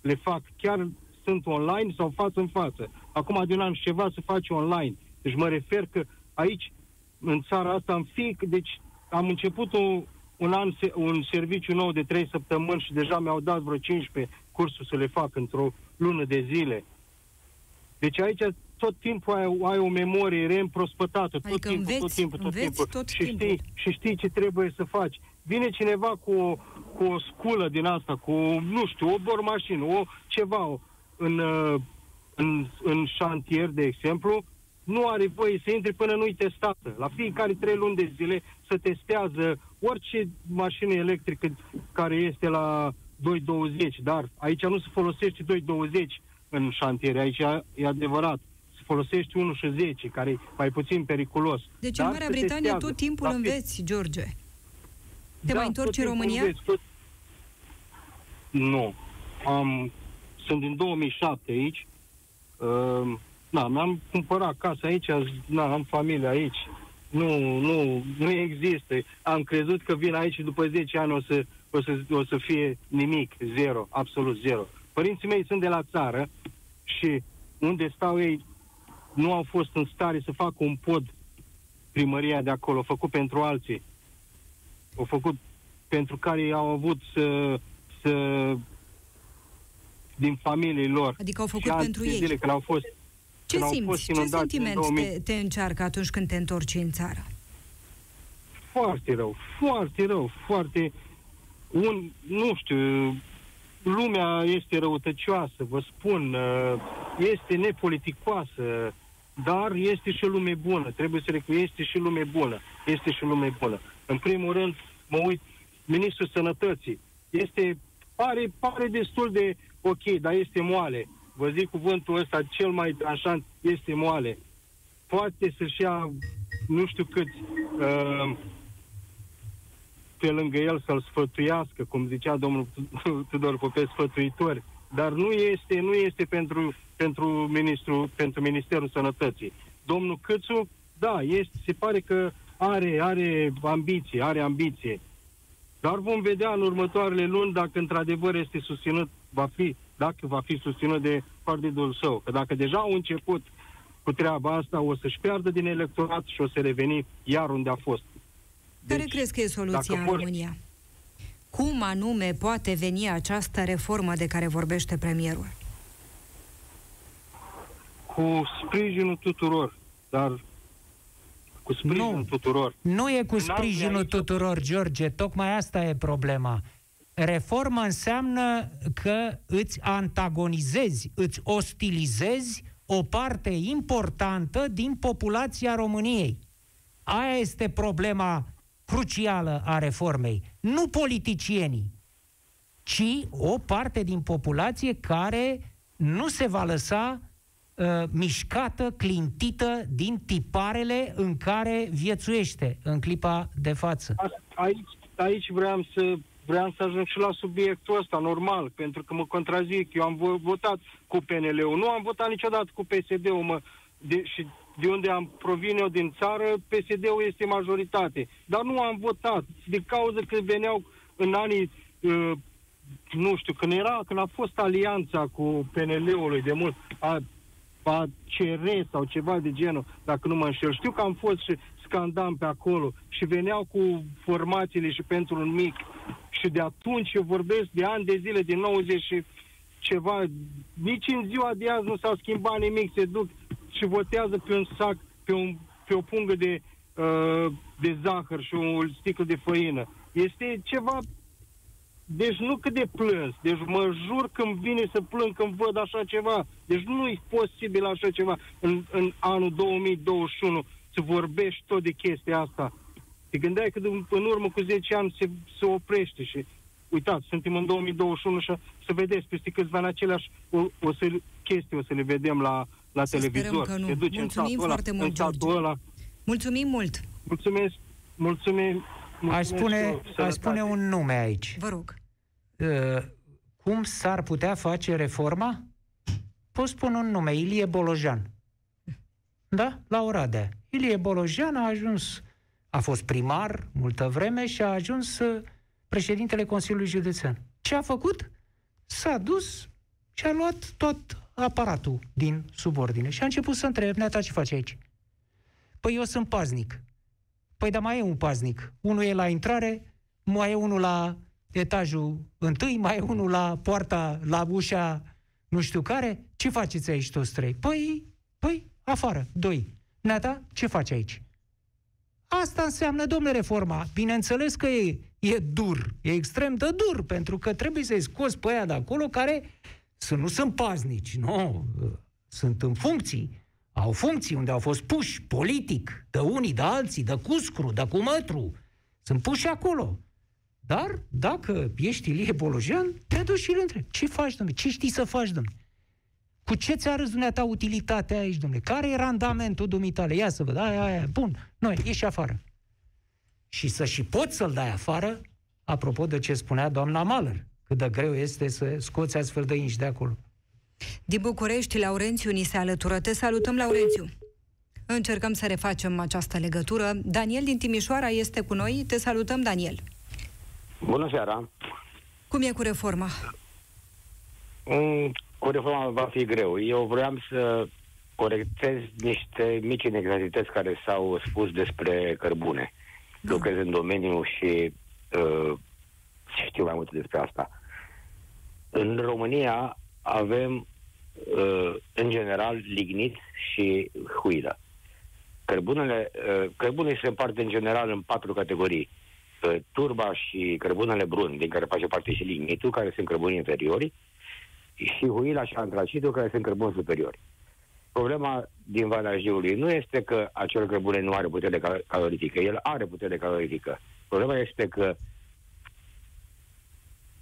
le fac. Chiar sunt online sau față în față. Acum de un an și ceva să faci online. Deci mă refer că aici, în țara asta, în fie, deci am început un, un an, un serviciu nou de 3 săptămâni și deja mi-au dat vreo 15 cursuri să le fac într-o lună de zile. Deci aici tot timpul ai, ai o memorie reîmprospătată, tot adică timpul, înveți, tot timpul, tot timpul. Tot și, timpul. Știi, și știi ce trebuie să faci. Vine cineva cu o, cu o sculă din asta, cu, nu știu, o bormașină, o ceva în, uh, în, în șantier, de exemplu, nu are voie să intre până nu-i testată. La fiecare trei luni de zile să testează orice mașină electrică care este la 220, dar aici nu se folosește 220 în șantiere, aici e adevărat folosești 1 și 10, care e mai puțin periculos. Deci Dar în Marea Britanie testează. tot timpul La înveți, George. Te da, mai întorci în România? Înveți, tot... Nu. Am... Sunt din 2007 aici. Uh, da, mi-am cumpărat casa aici, da, am familie aici. Nu, nu, nu există. Am crezut că vin aici și după 10 ani o să, o să, o să fie nimic, zero, absolut zero. Părinții mei sunt de la țară și unde stau ei nu au fost în stare să facă un pod primăria de acolo, făcut pentru alții. Au făcut pentru care au avut să, să din familiei lor. Adică au făcut pentru ei. Zile, când au fost, ce când simți? Au fost Ce sentiment 2000... te, te încearcă atunci când te întorci în țară? Foarte rău, foarte rău, foarte... Un, nu știu, lumea este răutăcioasă, vă spun, uh, este nepoliticoasă, dar este și lume bună. Trebuie să recunosc, este și lume bună. Este și lume bună. În primul rând, mă uit, Ministrul Sănătății. Este, pare, pare destul de ok, dar este moale. Vă zic cuvântul ăsta, cel mai tranșant, este moale. Poate să-și ia, nu știu câți, uh, pe lângă el să-l sfătuiască, cum zicea domnul Tudor Popescu, sfătuitori, dar nu este, nu este pentru, pentru, ministru, pentru Ministerul Sănătății. Domnul Câțu, da, este, se pare că are, are ambiție, are ambiție. Dar vom vedea în următoarele luni dacă într-adevăr este susținut, va fi, dacă va fi susținut de partidul său. Că dacă deja au început cu treaba asta, o să-și piardă din electorat și o să reveni iar unde a fost. Care deci, crezi că e soluția în vor... România? Cum anume poate veni această reformă de care vorbește premierul? Cu sprijinul tuturor, dar cu sprijinul nu, tuturor. Nu e cu sprijinul tuturor, George, tocmai asta e problema. Reforma înseamnă că îți antagonizezi, îți ostilizezi o parte importantă din populația României. Aia este problema crucială a reformei. Nu politicienii, ci o parte din populație care nu se va lăsa uh, mișcată, clintită din tiparele în care viețuiește în clipa de față. Aici, aici vreau să vreau să ajung și la subiectul ăsta, normal, pentru că mă contrazic. Eu am votat cu PNL-ul, nu am votat niciodată cu PSD-ul, mă, de, și de unde am provin eu din țară, PSD-ul este majoritate. Dar nu am votat, de cauza că veneau în anii, uh, nu știu, când era, când a fost alianța cu PNL-ului de mult, a, a CR sau ceva de genul, dacă nu mă înșel. Știu că am fost și scandam pe acolo și veneau cu formațiile și pentru un mic. Și de atunci eu vorbesc de ani de zile, din 90 și ceva. Nici în ziua de azi nu s-a schimbat nimic. Se duc și votează pe un sac, pe, un, pe o pungă de, uh, de zahăr și un sticlă de făină. Este ceva deci nu cât de plâns. Deci mă jur când vine să plâng când văd așa ceva. Deci nu e posibil așa ceva în, în anul 2021 să vorbești tot de chestia asta. Te gândeai că în urmă cu 10 ani se, se oprește și uitați, suntem în 2021 și să vedeți peste câțiva ani aceleași o, o să, chestii o să le vedem la, la să televizor. Că nu. Se duce Mulțumim în foarte ăla, mult, în George. ăla. Mulțumim mult. Mulțumesc, mulțumim. Aș mulțumesc spune, eu, aș sănătate. spune un nume aici. Vă rog. Uh, cum s-ar putea face reforma? Pot spune un nume, Ilie Bolojan. Da? La Oradea. Ilie Bolojan a ajuns, a fost primar multă vreme și a ajuns uh, președintele Consiliului Județean. Ce a făcut? S-a dus și a luat tot aparatul din subordine și a început să întrebe, neata, ce faci aici? Păi eu sunt paznic. Păi dar mai e un paznic. Unul e la intrare, mai e unul la etajul întâi, mai e unul la poarta, la ușa nu știu care. Ce faceți aici toți trei? Păi, păi, afară, doi. Neata, ce faci aici? Asta înseamnă, domnule, reforma. Bineînțeles că e, e dur, e extrem de dur, pentru că trebuie să-i scoți pe aia de acolo care să nu sunt paznici, nu, sunt în funcții, au funcții unde au fost puși politic, de unii, de alții, de cuscru, de cumătru, sunt puși acolo. Dar dacă ești Ilie Bolojan, te duci și îl întrebi. Ce faci, domnule? Ce știi să faci, domnule? Cu ce ți-a râs dumneata utilitatea aici, domnule? Care e randamentul dumitale? Ia să văd. Aia, aia, bun. Noi, ieși afară. Și să și poți să-l dai afară, apropo de ce spunea doamna Maler, cât de greu este să scoți astfel de inși de acolo. Din București, Laurențiu ni se alătură. Te salutăm, Laurențiu. Încercăm să refacem această legătură. Daniel din Timișoara este cu noi. Te salutăm, Daniel. Bună seara! Cum e cu reforma? Mm, Cu reforma va fi greu. Eu vreau să corectez niște mici inexactități care s-au spus despre cărbune. Da. Lucrez în domeniu și uh, știu mai multe despre asta. În România avem, uh, în general, lignit și huilă. Cărbunele, uh, cărbunele se împarte în general în patru categorii. Uh, turba și cărbunele brun, din care face parte și lignitul, care sunt cărbuni inferiori, și huila și antracitul, care sunt cărbuni superiori. Problema din Valea Jiului nu este că acel cărbune nu are putere cal- calorifică. El are putere calorifică. Problema este că...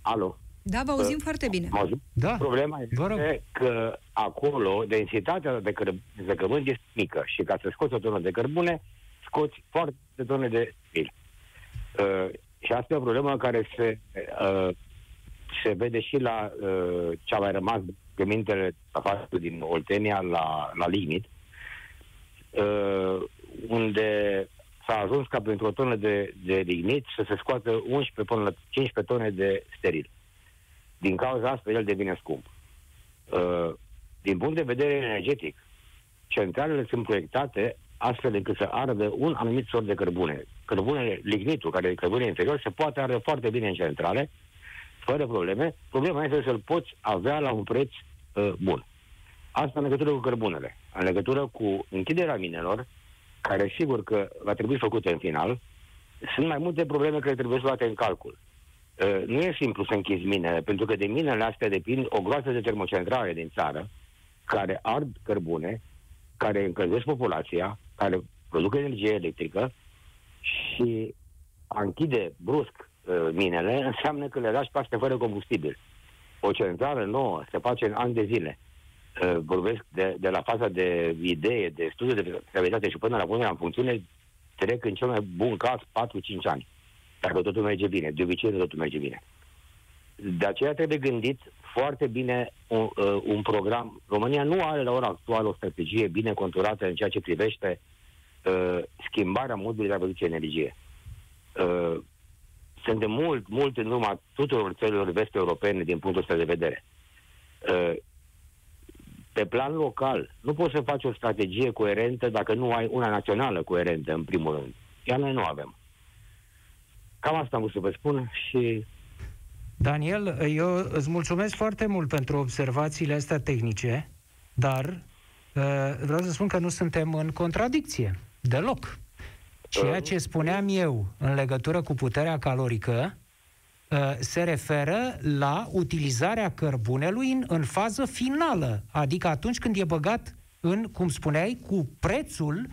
Alo? Da, vă auzim Uh, foarte bine. mă auzit? Da, Problema Vă rog. este că acolo densitatea de zăcământ este mică și ca să scoți o tonă de cărbune, scoți foarte tone de stil. Uh, și asta e o problemă care se, uh, se vede și la uh, ce a mai rămas pe mintele afară din Oltenia la, la Lignit, uh, unde s-a ajuns ca pentru o tonă de, de lignit să se scoată 11 până la 15 tone de steril. Din cauza asta, el devine scump. Uh, din punct de vedere energetic, centralele sunt proiectate astfel încât să ardă un anumit sort de cărbune. Cărbunele, lignitul, care e cărbune inferior, se poate arde foarte bine în centrale, fără probleme. Problema este să-l poți avea la un preț uh, bun. Asta în legătură cu cărbunele. În legătură cu închiderea minelor, care sigur că va trebui făcută în final, sunt mai multe probleme care trebuie luate în calcul. Uh, nu e simplu să închizi minele, pentru că de minele astea depind o groază de termocentrale din țară, care ard cărbune, care încălzesc populația, care produc energie electrică și a închide brusc uh, minele înseamnă că le lași paște fără combustibil. O centrală nouă se face în ani de zile. Uh, vorbesc de, de la faza de idee, de studiu de fiabilitate și până la punerea în funcțiune, trec în cel mai bun caz 4-5 ani. Dacă totul merge bine. De obicei totul merge bine. De aceea trebuie gândit foarte bine un, uh, un program. România nu are la ora actuală o strategie bine conturată în ceea ce privește uh, schimbarea modului de a produce energie. Uh, sunt de mult, mult în urma tuturor țărilor vest-europene din punctul ăsta de vedere. Uh, pe plan local, nu poți să faci o strategie coerentă dacă nu ai una națională coerentă, în primul rând. Iar noi nu avem. Cam asta am vrut să vă spun și Daniel, eu îți mulțumesc foarte mult pentru observațiile astea tehnice, dar uh, vreau să spun că nu suntem în contradicție, deloc. Ceea ce spuneam eu în legătură cu puterea calorică uh, se referă la utilizarea cărbunelui în, în fază finală, adică atunci când e băgat în, cum spuneai, cu prețul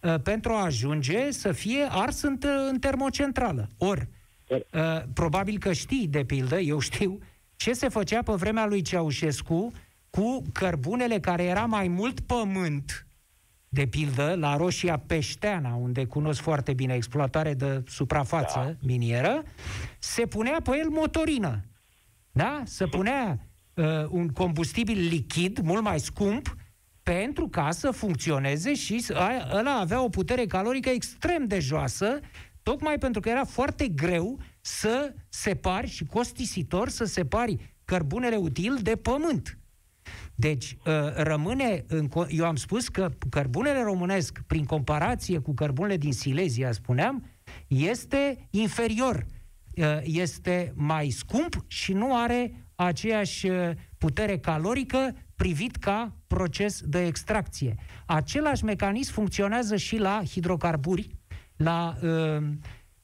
uh, pentru a ajunge să fie ars în, în termocentrală. Ori, uh, probabil că știi, de pildă, eu știu, ce se făcea pe vremea lui Ceaușescu cu cărbunele care era mai mult pământ, de pildă, la Roșia Peșteana, unde cunosc foarte bine exploatare de suprafață da. minieră, se punea pe el motorină. Da? Se punea uh, un combustibil lichid, mult mai scump, pentru ca să funcționeze și ăla avea o putere calorică extrem de joasă, tocmai pentru că era foarte greu să separi și costisitor să separi cărbunele util de pământ. Deci, ă, rămâne, în, eu am spus că cărbunele românesc, prin comparație cu cărbunele din Silezia, spuneam, este inferior, ă, este mai scump și nu are aceeași ă, putere calorică privit ca proces de extracție. Același mecanism funcționează și la hidrocarburi, la uh,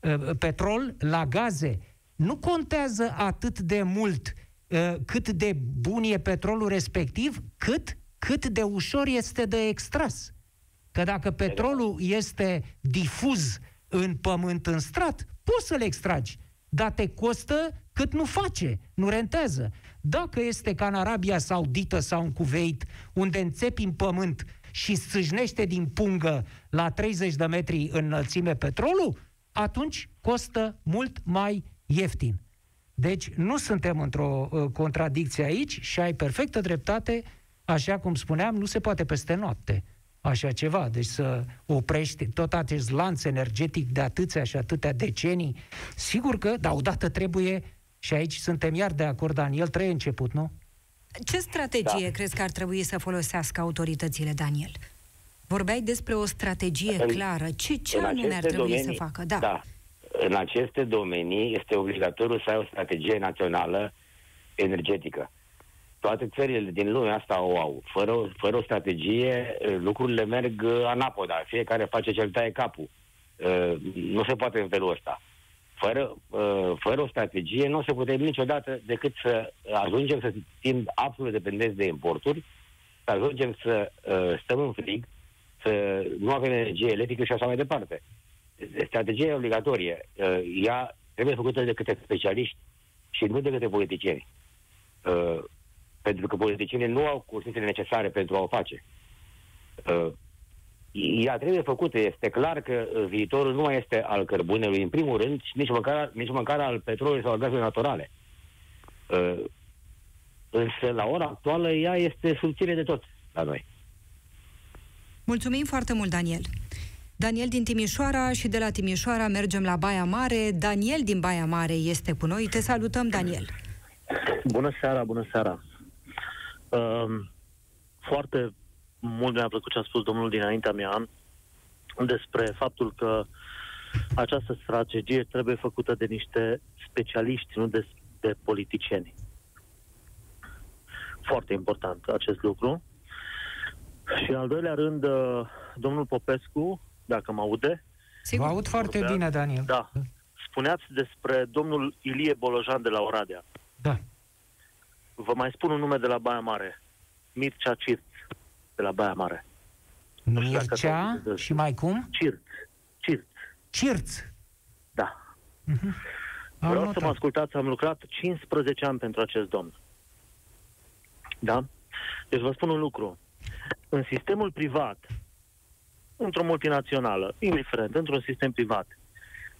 uh, petrol, la gaze. Nu contează atât de mult uh, cât de bun e petrolul respectiv, cât, cât de ușor este de extras. Că dacă petrolul este difuz în pământ, în strat, poți să-l extragi, dar te costă cât nu face, nu rentează. Dacă este ca în Arabia Saudită sau în Cuveit, unde înțepi în pământ și sâșnește din pungă la 30 de metri înălțime petrolul, atunci costă mult mai ieftin. Deci nu suntem într-o uh, contradicție aici și ai perfectă dreptate, așa cum spuneam, nu se poate peste noapte așa ceva. Deci să oprești tot acest lanț energetic de atâția și atâtea decenii. Sigur că, dar odată trebuie și aici suntem iar de acord, Daniel, trei început, nu? Ce strategie da. crezi că ar trebui să folosească autoritățile, Daniel? Vorbeai despre o strategie în, clară. Ce, ce anume ar trebui domenii, să facă? Da. da. În aceste domenii este obligatoriu să ai o strategie națională energetică. Toate țările din lumea asta o au. Fără, fără o strategie, lucrurile merg anapoda. Fiecare face cel taie capul. Nu se poate în felul ăsta fără, uh, fără o strategie, nu o să putem niciodată decât să ajungem să fim absolut dependenți de importuri, să ajungem să uh, stăm în frig, să nu avem energie electrică și așa mai departe. Strategia e obligatorie. Uh, ea trebuie făcută de către specialiști și nu de către politicieni. Pentru că politicienii nu au cursitele necesare pentru a o face ea trebuie făcută. Este clar că uh, viitorul nu mai este al cărbunelui, în primul rând, nici măcar, nici măcar al petrolului sau al gazului naturale. Uh, însă, la ora actuală, ea este subțire de tot la noi. Mulțumim foarte mult, Daniel. Daniel din Timișoara și de la Timișoara mergem la Baia Mare. Daniel din Baia Mare este cu noi. Te salutăm, Daniel. Bună seara, bună seara. Uh, foarte mult mi-a plăcut ce a spus domnul dinaintea mea despre faptul că această strategie trebuie făcută de niște specialiști, nu de, de politicieni. Foarte important acest lucru. Și în al doilea rând, uh, domnul Popescu, dacă mă aude. Vă aud foarte vorbea, bine, Daniel. Da. Spuneați despre domnul Ilie Bolojan de la Oradea. Da. Vă mai spun un nume de la Baia Mare. Mircea Cirț de la Baia Mare. Mircea și mai cum? Cirț. Cirț. Cirț. Da. Uh-huh. Vreau notat. să mă ascultați, am lucrat 15 ani pentru acest domn. Da? Deci vă spun un lucru. În sistemul privat, într-o multinațională, indiferent, într-un sistem privat,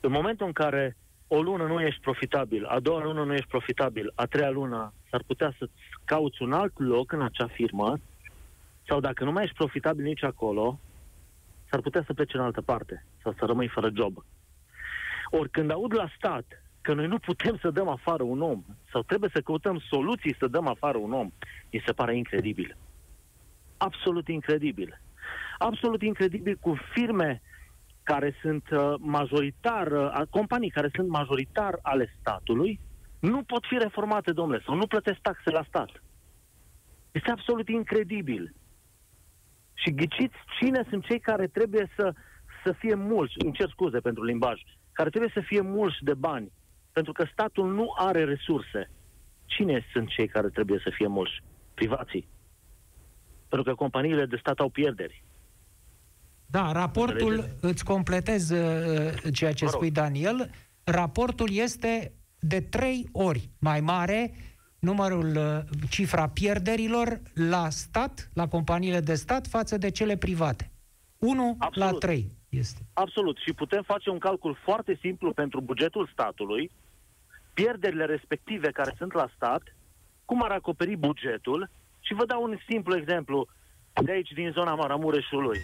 în momentul în care o lună nu ești profitabil, a doua lună nu ești profitabil, a treia lună s-ar putea să cauți un alt loc în acea firmă sau dacă nu mai ești profitabil nici acolo, s-ar putea să plece în altă parte sau să rămâi fără job. Ori când aud la stat că noi nu putem să dăm afară un om sau trebuie să căutăm soluții să dăm afară un om, mi se pare incredibil. Absolut incredibil. Absolut incredibil cu firme care sunt uh, majoritar, uh, companii care sunt majoritar ale statului, nu pot fi reformate, domnule, sau nu plătesc taxe la stat. Este absolut incredibil. Și ghiciți cine sunt cei care trebuie să, să fie mulți, îmi cer scuze pentru limbaj, care trebuie să fie mulți de bani, pentru că statul nu are resurse. Cine sunt cei care trebuie să fie mulți? Privații. Pentru că companiile de stat au pierderi. Da, raportul, Înțelegeți? îți completez uh, ceea ce spui, Daniel, raportul este de trei ori mai mare numărul, uh, cifra pierderilor la stat, la companiile de stat, față de cele private. 1 Absolut. la 3 este. Absolut. Și putem face un calcul foarte simplu pentru bugetul statului, pierderile respective care sunt la stat, cum ar acoperi bugetul și vă dau un simplu exemplu de aici, din zona Maramureșului.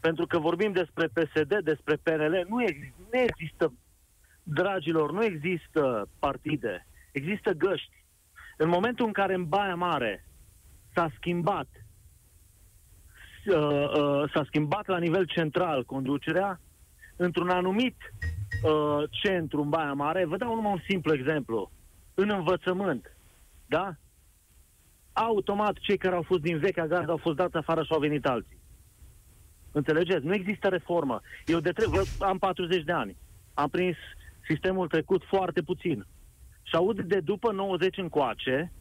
Pentru că vorbim despre PSD, despre PNL, nu, ex- nu există, dragilor, nu există partide, există găști. În momentul în care în Baia Mare s-a schimbat uh, uh, s-a schimbat la nivel central conducerea, într-un anumit uh, centru în Baia Mare, vă dau numai un simplu exemplu, în învățământ, da? Automat cei care au fost din vechea gardă au fost dați afară și au venit alții. Înțelegeți? Nu există reformă. Eu de tre- am 40 de ani. Am prins sistemul trecut foarte puțin. Și aud de după 90 încoace,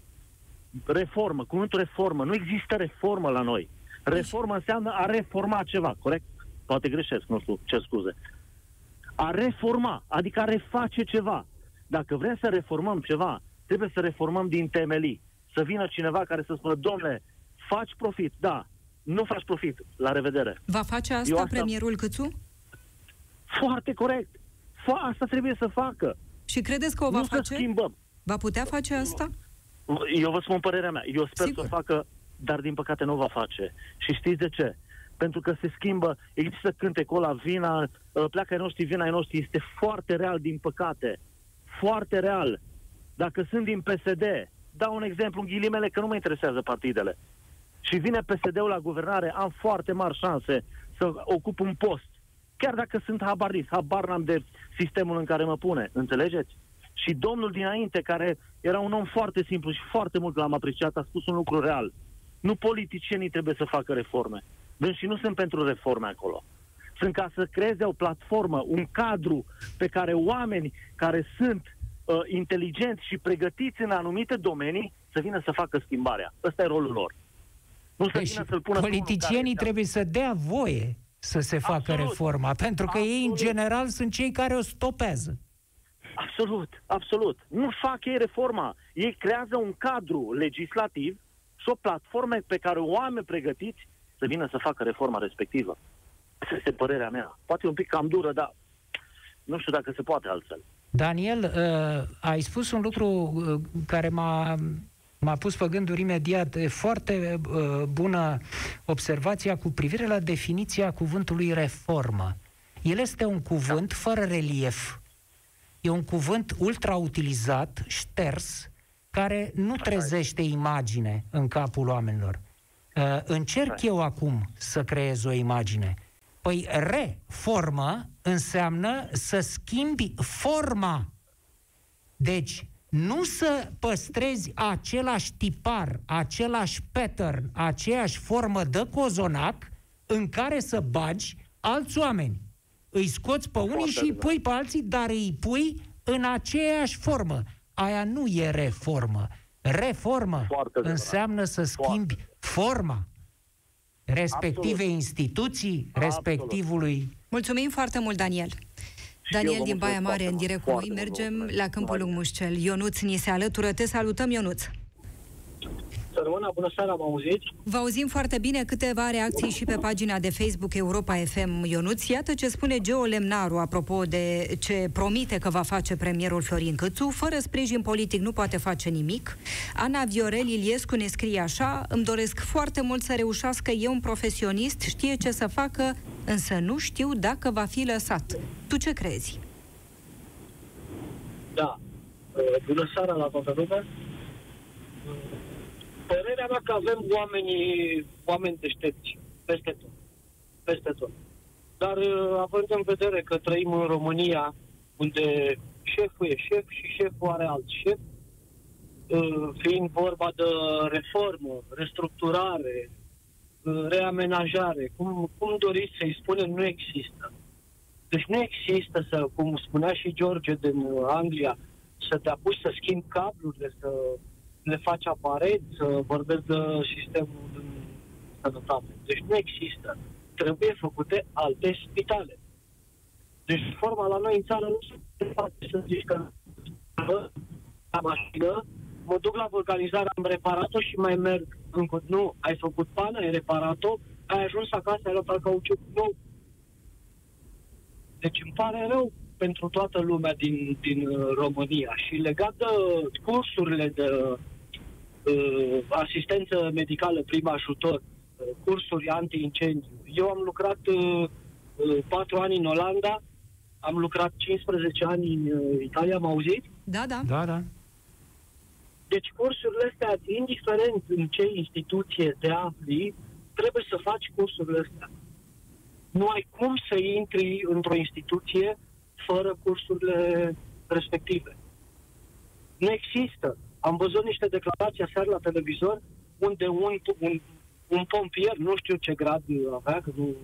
reformă, cuvântul reformă. Nu există reformă la noi. Reformă înseamnă a reforma ceva, corect? Poate greșesc, nu știu, ce scuze. A reforma, adică a reface ceva. Dacă vrem să reformăm ceva, trebuie să reformăm din temelii. Să vină cineva care să spună, domnule, faci profit, da, nu faci profit, la revedere. Va face asta, asta premierul Câțu? Foarte corect. Fa- asta trebuie să facă. Și credeți că o va nu face? Să schimbăm. Va putea face asta? Eu vă spun părerea mea. Eu sper Sigur. să o facă, dar din păcate nu va face. Și știți de ce? Pentru că se schimbă, există cântecul ăla, vina, ă, pleacă ai noștri, vina ai noștri, este foarte real, din păcate. Foarte real. Dacă sunt din PSD, dau un exemplu în ghilimele că nu mă interesează partidele. Și vine PSD-ul la guvernare, am foarte mari șanse să ocup un post. Chiar dacă sunt habarist, habar n-am de sistemul în care mă pune, înțelegeți? Și domnul dinainte, care era un om foarte simplu și foarte mult l-am apreciat, a spus un lucru real. Nu politicienii trebuie să facă reforme. Deci și nu sunt pentru reforme acolo. Sunt ca să creeze o platformă, un cadru pe care oameni care sunt uh, inteligenți și pregătiți în anumite domenii să vină să facă schimbarea. Ăsta e rolul lor. Nu să vină să-l pună politicienii trebuie să dea voie să se facă absolut, reforma, pentru că absolut. ei, în general, sunt cei care o stopează. Absolut, absolut. Nu fac ei reforma. Ei creează un cadru legislativ și o platformă pe care oameni pregătiți să vină să facă reforma respectivă. Asta este părerea mea. Poate un pic cam dură, dar nu știu dacă se poate altfel. Daniel, uh, ai spus un lucru uh, care m-a, m-a pus pe gânduri imediat. E foarte uh, bună observația cu privire la definiția cuvântului reformă. El este un cuvânt da. fără relief. E un cuvânt ultra-utilizat, șters, care nu trezește imagine în capul oamenilor. Uh, încerc eu acum să creez o imagine. Păi reformă înseamnă să schimbi forma. Deci, nu să păstrezi același tipar, același pattern, aceeași formă de cozonac în care să bagi alți oameni. Îi scoți pe unii Foarte și îi pui pe alții, dar îi pui în aceeași formă. Aia nu e reformă. Reformă Foarte înseamnă să schimbi Foarte. forma respective Absolut. instituții, Absolut. respectivului... Mulțumim foarte mult, Daniel. Daniel din Baia Mare, în direct cu noi. Mergem la Câmpul Lung Mușcel. Ionuț ni se alătură. Te salutăm, Ionuț. Sărmâna, bună seara, mă auziți? Vă auzim foarte bine câteva reacții și pe pagina de Facebook Europa FM Ionuț. Iată ce spune Geo Lemnaru apropo de ce promite că va face premierul Florin Câțu. Fără sprijin politic nu poate face nimic. Ana Viorel Iliescu ne scrie așa, îmi doresc foarte mult să reușească, e un profesionist, știe ce să facă, însă nu știu dacă va fi lăsat. Tu ce crezi? Da. Bună seara la toată lumea părerea mea că avem oamenii, oameni deștepți peste tot. Peste tot. Dar uh, având în vedere că trăim în România, unde șeful e șef și șeful are alt șef, uh, fiind vorba de reformă, restructurare, uh, reamenajare, cum, cum doriți să-i spunem, nu există. Deci nu există să, cum spunea și George din Anglia, să te apuci să schimbi cablurile, să le faci aparent, să vorbesc de sistemul de sănătate. Deci nu există. Trebuie făcute alte spitale. Deci forma la noi în țară nu se poate să zici că la mașină, mă duc la vulcanizare, am reparat-o și mai merg încă. Nu, ai făcut pană, ai reparat-o, ai ajuns acasă, ai luat cauciuc nou. Deci îmi pare rău pentru toată lumea din, din uh, România și legat de cursurile de uh, asistență medicală prim ajutor, uh, cursuri anti-incendiu. Eu am lucrat uh, uh, patru ani în Olanda, am lucrat 15 ani în uh, Italia, am auzit? Da, da. Da, da. Deci cursurile astea, indiferent în ce instituție te afli, trebuie să faci cursurile astea. Nu ai cum să intri într-o instituție fără cursurile respective. Nu există. Am văzut niște declarații aseară la televizor unde un, un, un pompier, nu știu ce grad avea, că nu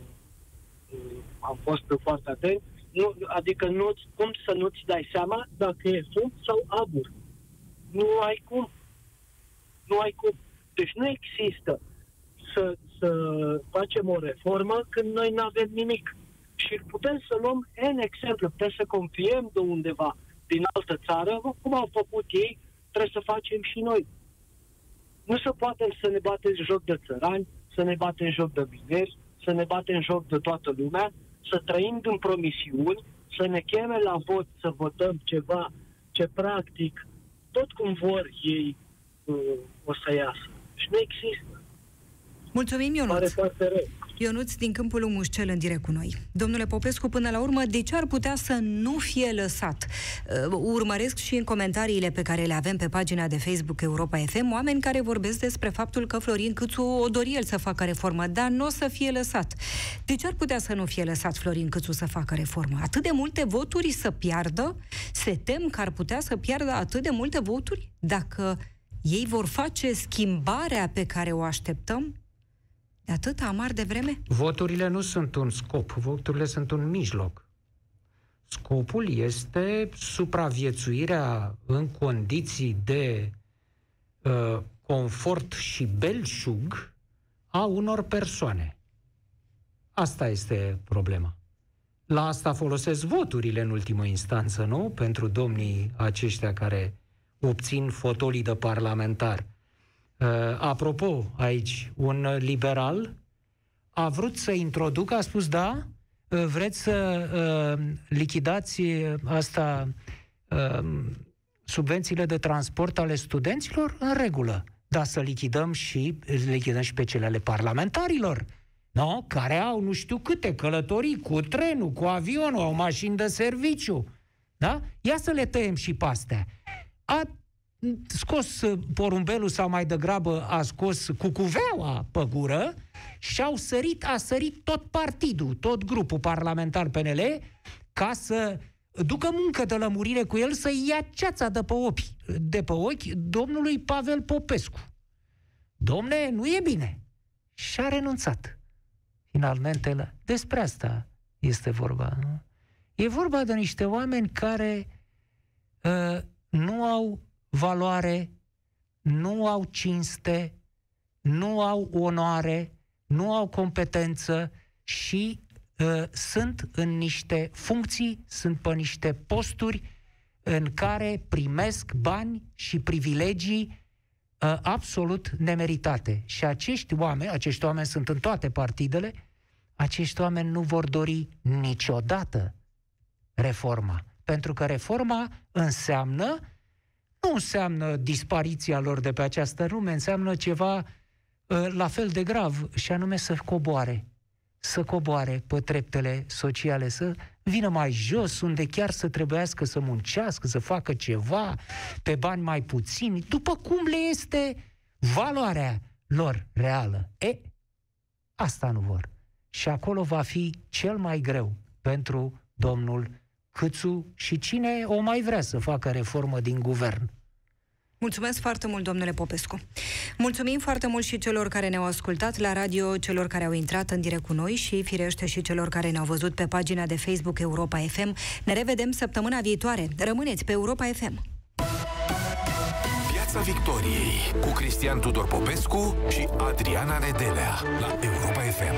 am fost foarte atent, nu, adică nu, cum să nu-ți dai seama dacă e fum sau abur. Nu ai cum. Nu ai cum. Deci nu există să, să facem o reformă când noi nu avem nimic. Și putem să luăm N exemple, putem să confiem de undeva din altă țară, cum au făcut ei, trebuie să facem și noi. Nu se poate să ne batem joc de țărani, să ne batem joc de bineri, să ne batem joc de toată lumea, să trăim în promisiuni, să ne cheme la vot să votăm ceva ce practic tot cum vor ei uh, o să iasă. Și nu există. Mulțumim, Ionuț. Pare foarte rău. Ionuț din Câmpul Mușcel în direct cu noi. Domnule Popescu, până la urmă, de ce ar putea să nu fie lăsat? Uh, urmăresc și în comentariile pe care le avem pe pagina de Facebook Europa FM oameni care vorbesc despre faptul că Florin Câțu o dori el să facă reformă, dar nu o să fie lăsat. De ce ar putea să nu fie lăsat Florin Câțu să facă reformă? Atât de multe voturi să piardă? Se tem că ar putea să piardă atât de multe voturi? Dacă ei vor face schimbarea pe care o așteptăm? De atât amar de vreme? Voturile nu sunt un scop, voturile sunt un mijloc. Scopul este supraviețuirea în condiții de uh, confort și belșug a unor persoane. Asta este problema. La asta folosesc voturile în ultimă instanță, nu? Pentru domnii aceștia care obțin fotolii de parlamentar. Uh, apropo, aici, un liberal a vrut să introducă, a spus da, uh, vreți să uh, lichidați asta, uh, subvențiile de transport ale studenților? În regulă. Dar să lichidăm și, lichidăm și pe cele ale parlamentarilor. No? Care au nu știu câte călătorii cu trenul, cu avionul, au mașini de serviciu. Da? Ia să le tăiem și pe astea. A scos porumbelul sau mai degrabă a scos cucuveaua pe gură și au sărit, a sărit tot partidul, tot grupul parlamentar PNL ca să ducă muncă de lămurire cu el să ia ceața de pe ochi, de pe ochi domnului Pavel Popescu. Domne, nu e bine. Și a renunțat. Finalmente, la... despre asta este vorba. Nu? E vorba de niște oameni care uh, nu au valoare, nu au cinste, nu au onoare, nu au competență și uh, sunt în niște funcții, sunt pe niște posturi în care primesc bani și privilegii uh, absolut nemeritate. Și acești oameni, acești oameni sunt în toate partidele, acești oameni nu vor dori niciodată reforma. Pentru că reforma înseamnă nu înseamnă dispariția lor de pe această lume, înseamnă ceva uh, la fel de grav, și anume să coboare. Să coboare pe treptele sociale, să vină mai jos, unde chiar să trebuiască să muncească, să facă ceva pe bani mai puțini, după cum le este valoarea lor reală. E, asta nu vor. Și acolo va fi cel mai greu pentru domnul Câțu și cine o mai vrea să facă reformă din guvern. Mulțumesc foarte mult, domnule Popescu. Mulțumim foarte mult și celor care ne-au ascultat la radio, celor care au intrat în direct cu noi și, firește, și celor care ne-au văzut pe pagina de Facebook Europa FM. Ne revedem săptămâna viitoare. Rămâneți pe Europa FM. Piața Victoriei cu Cristian Tudor Popescu și Adriana Nedelea la Europa FM.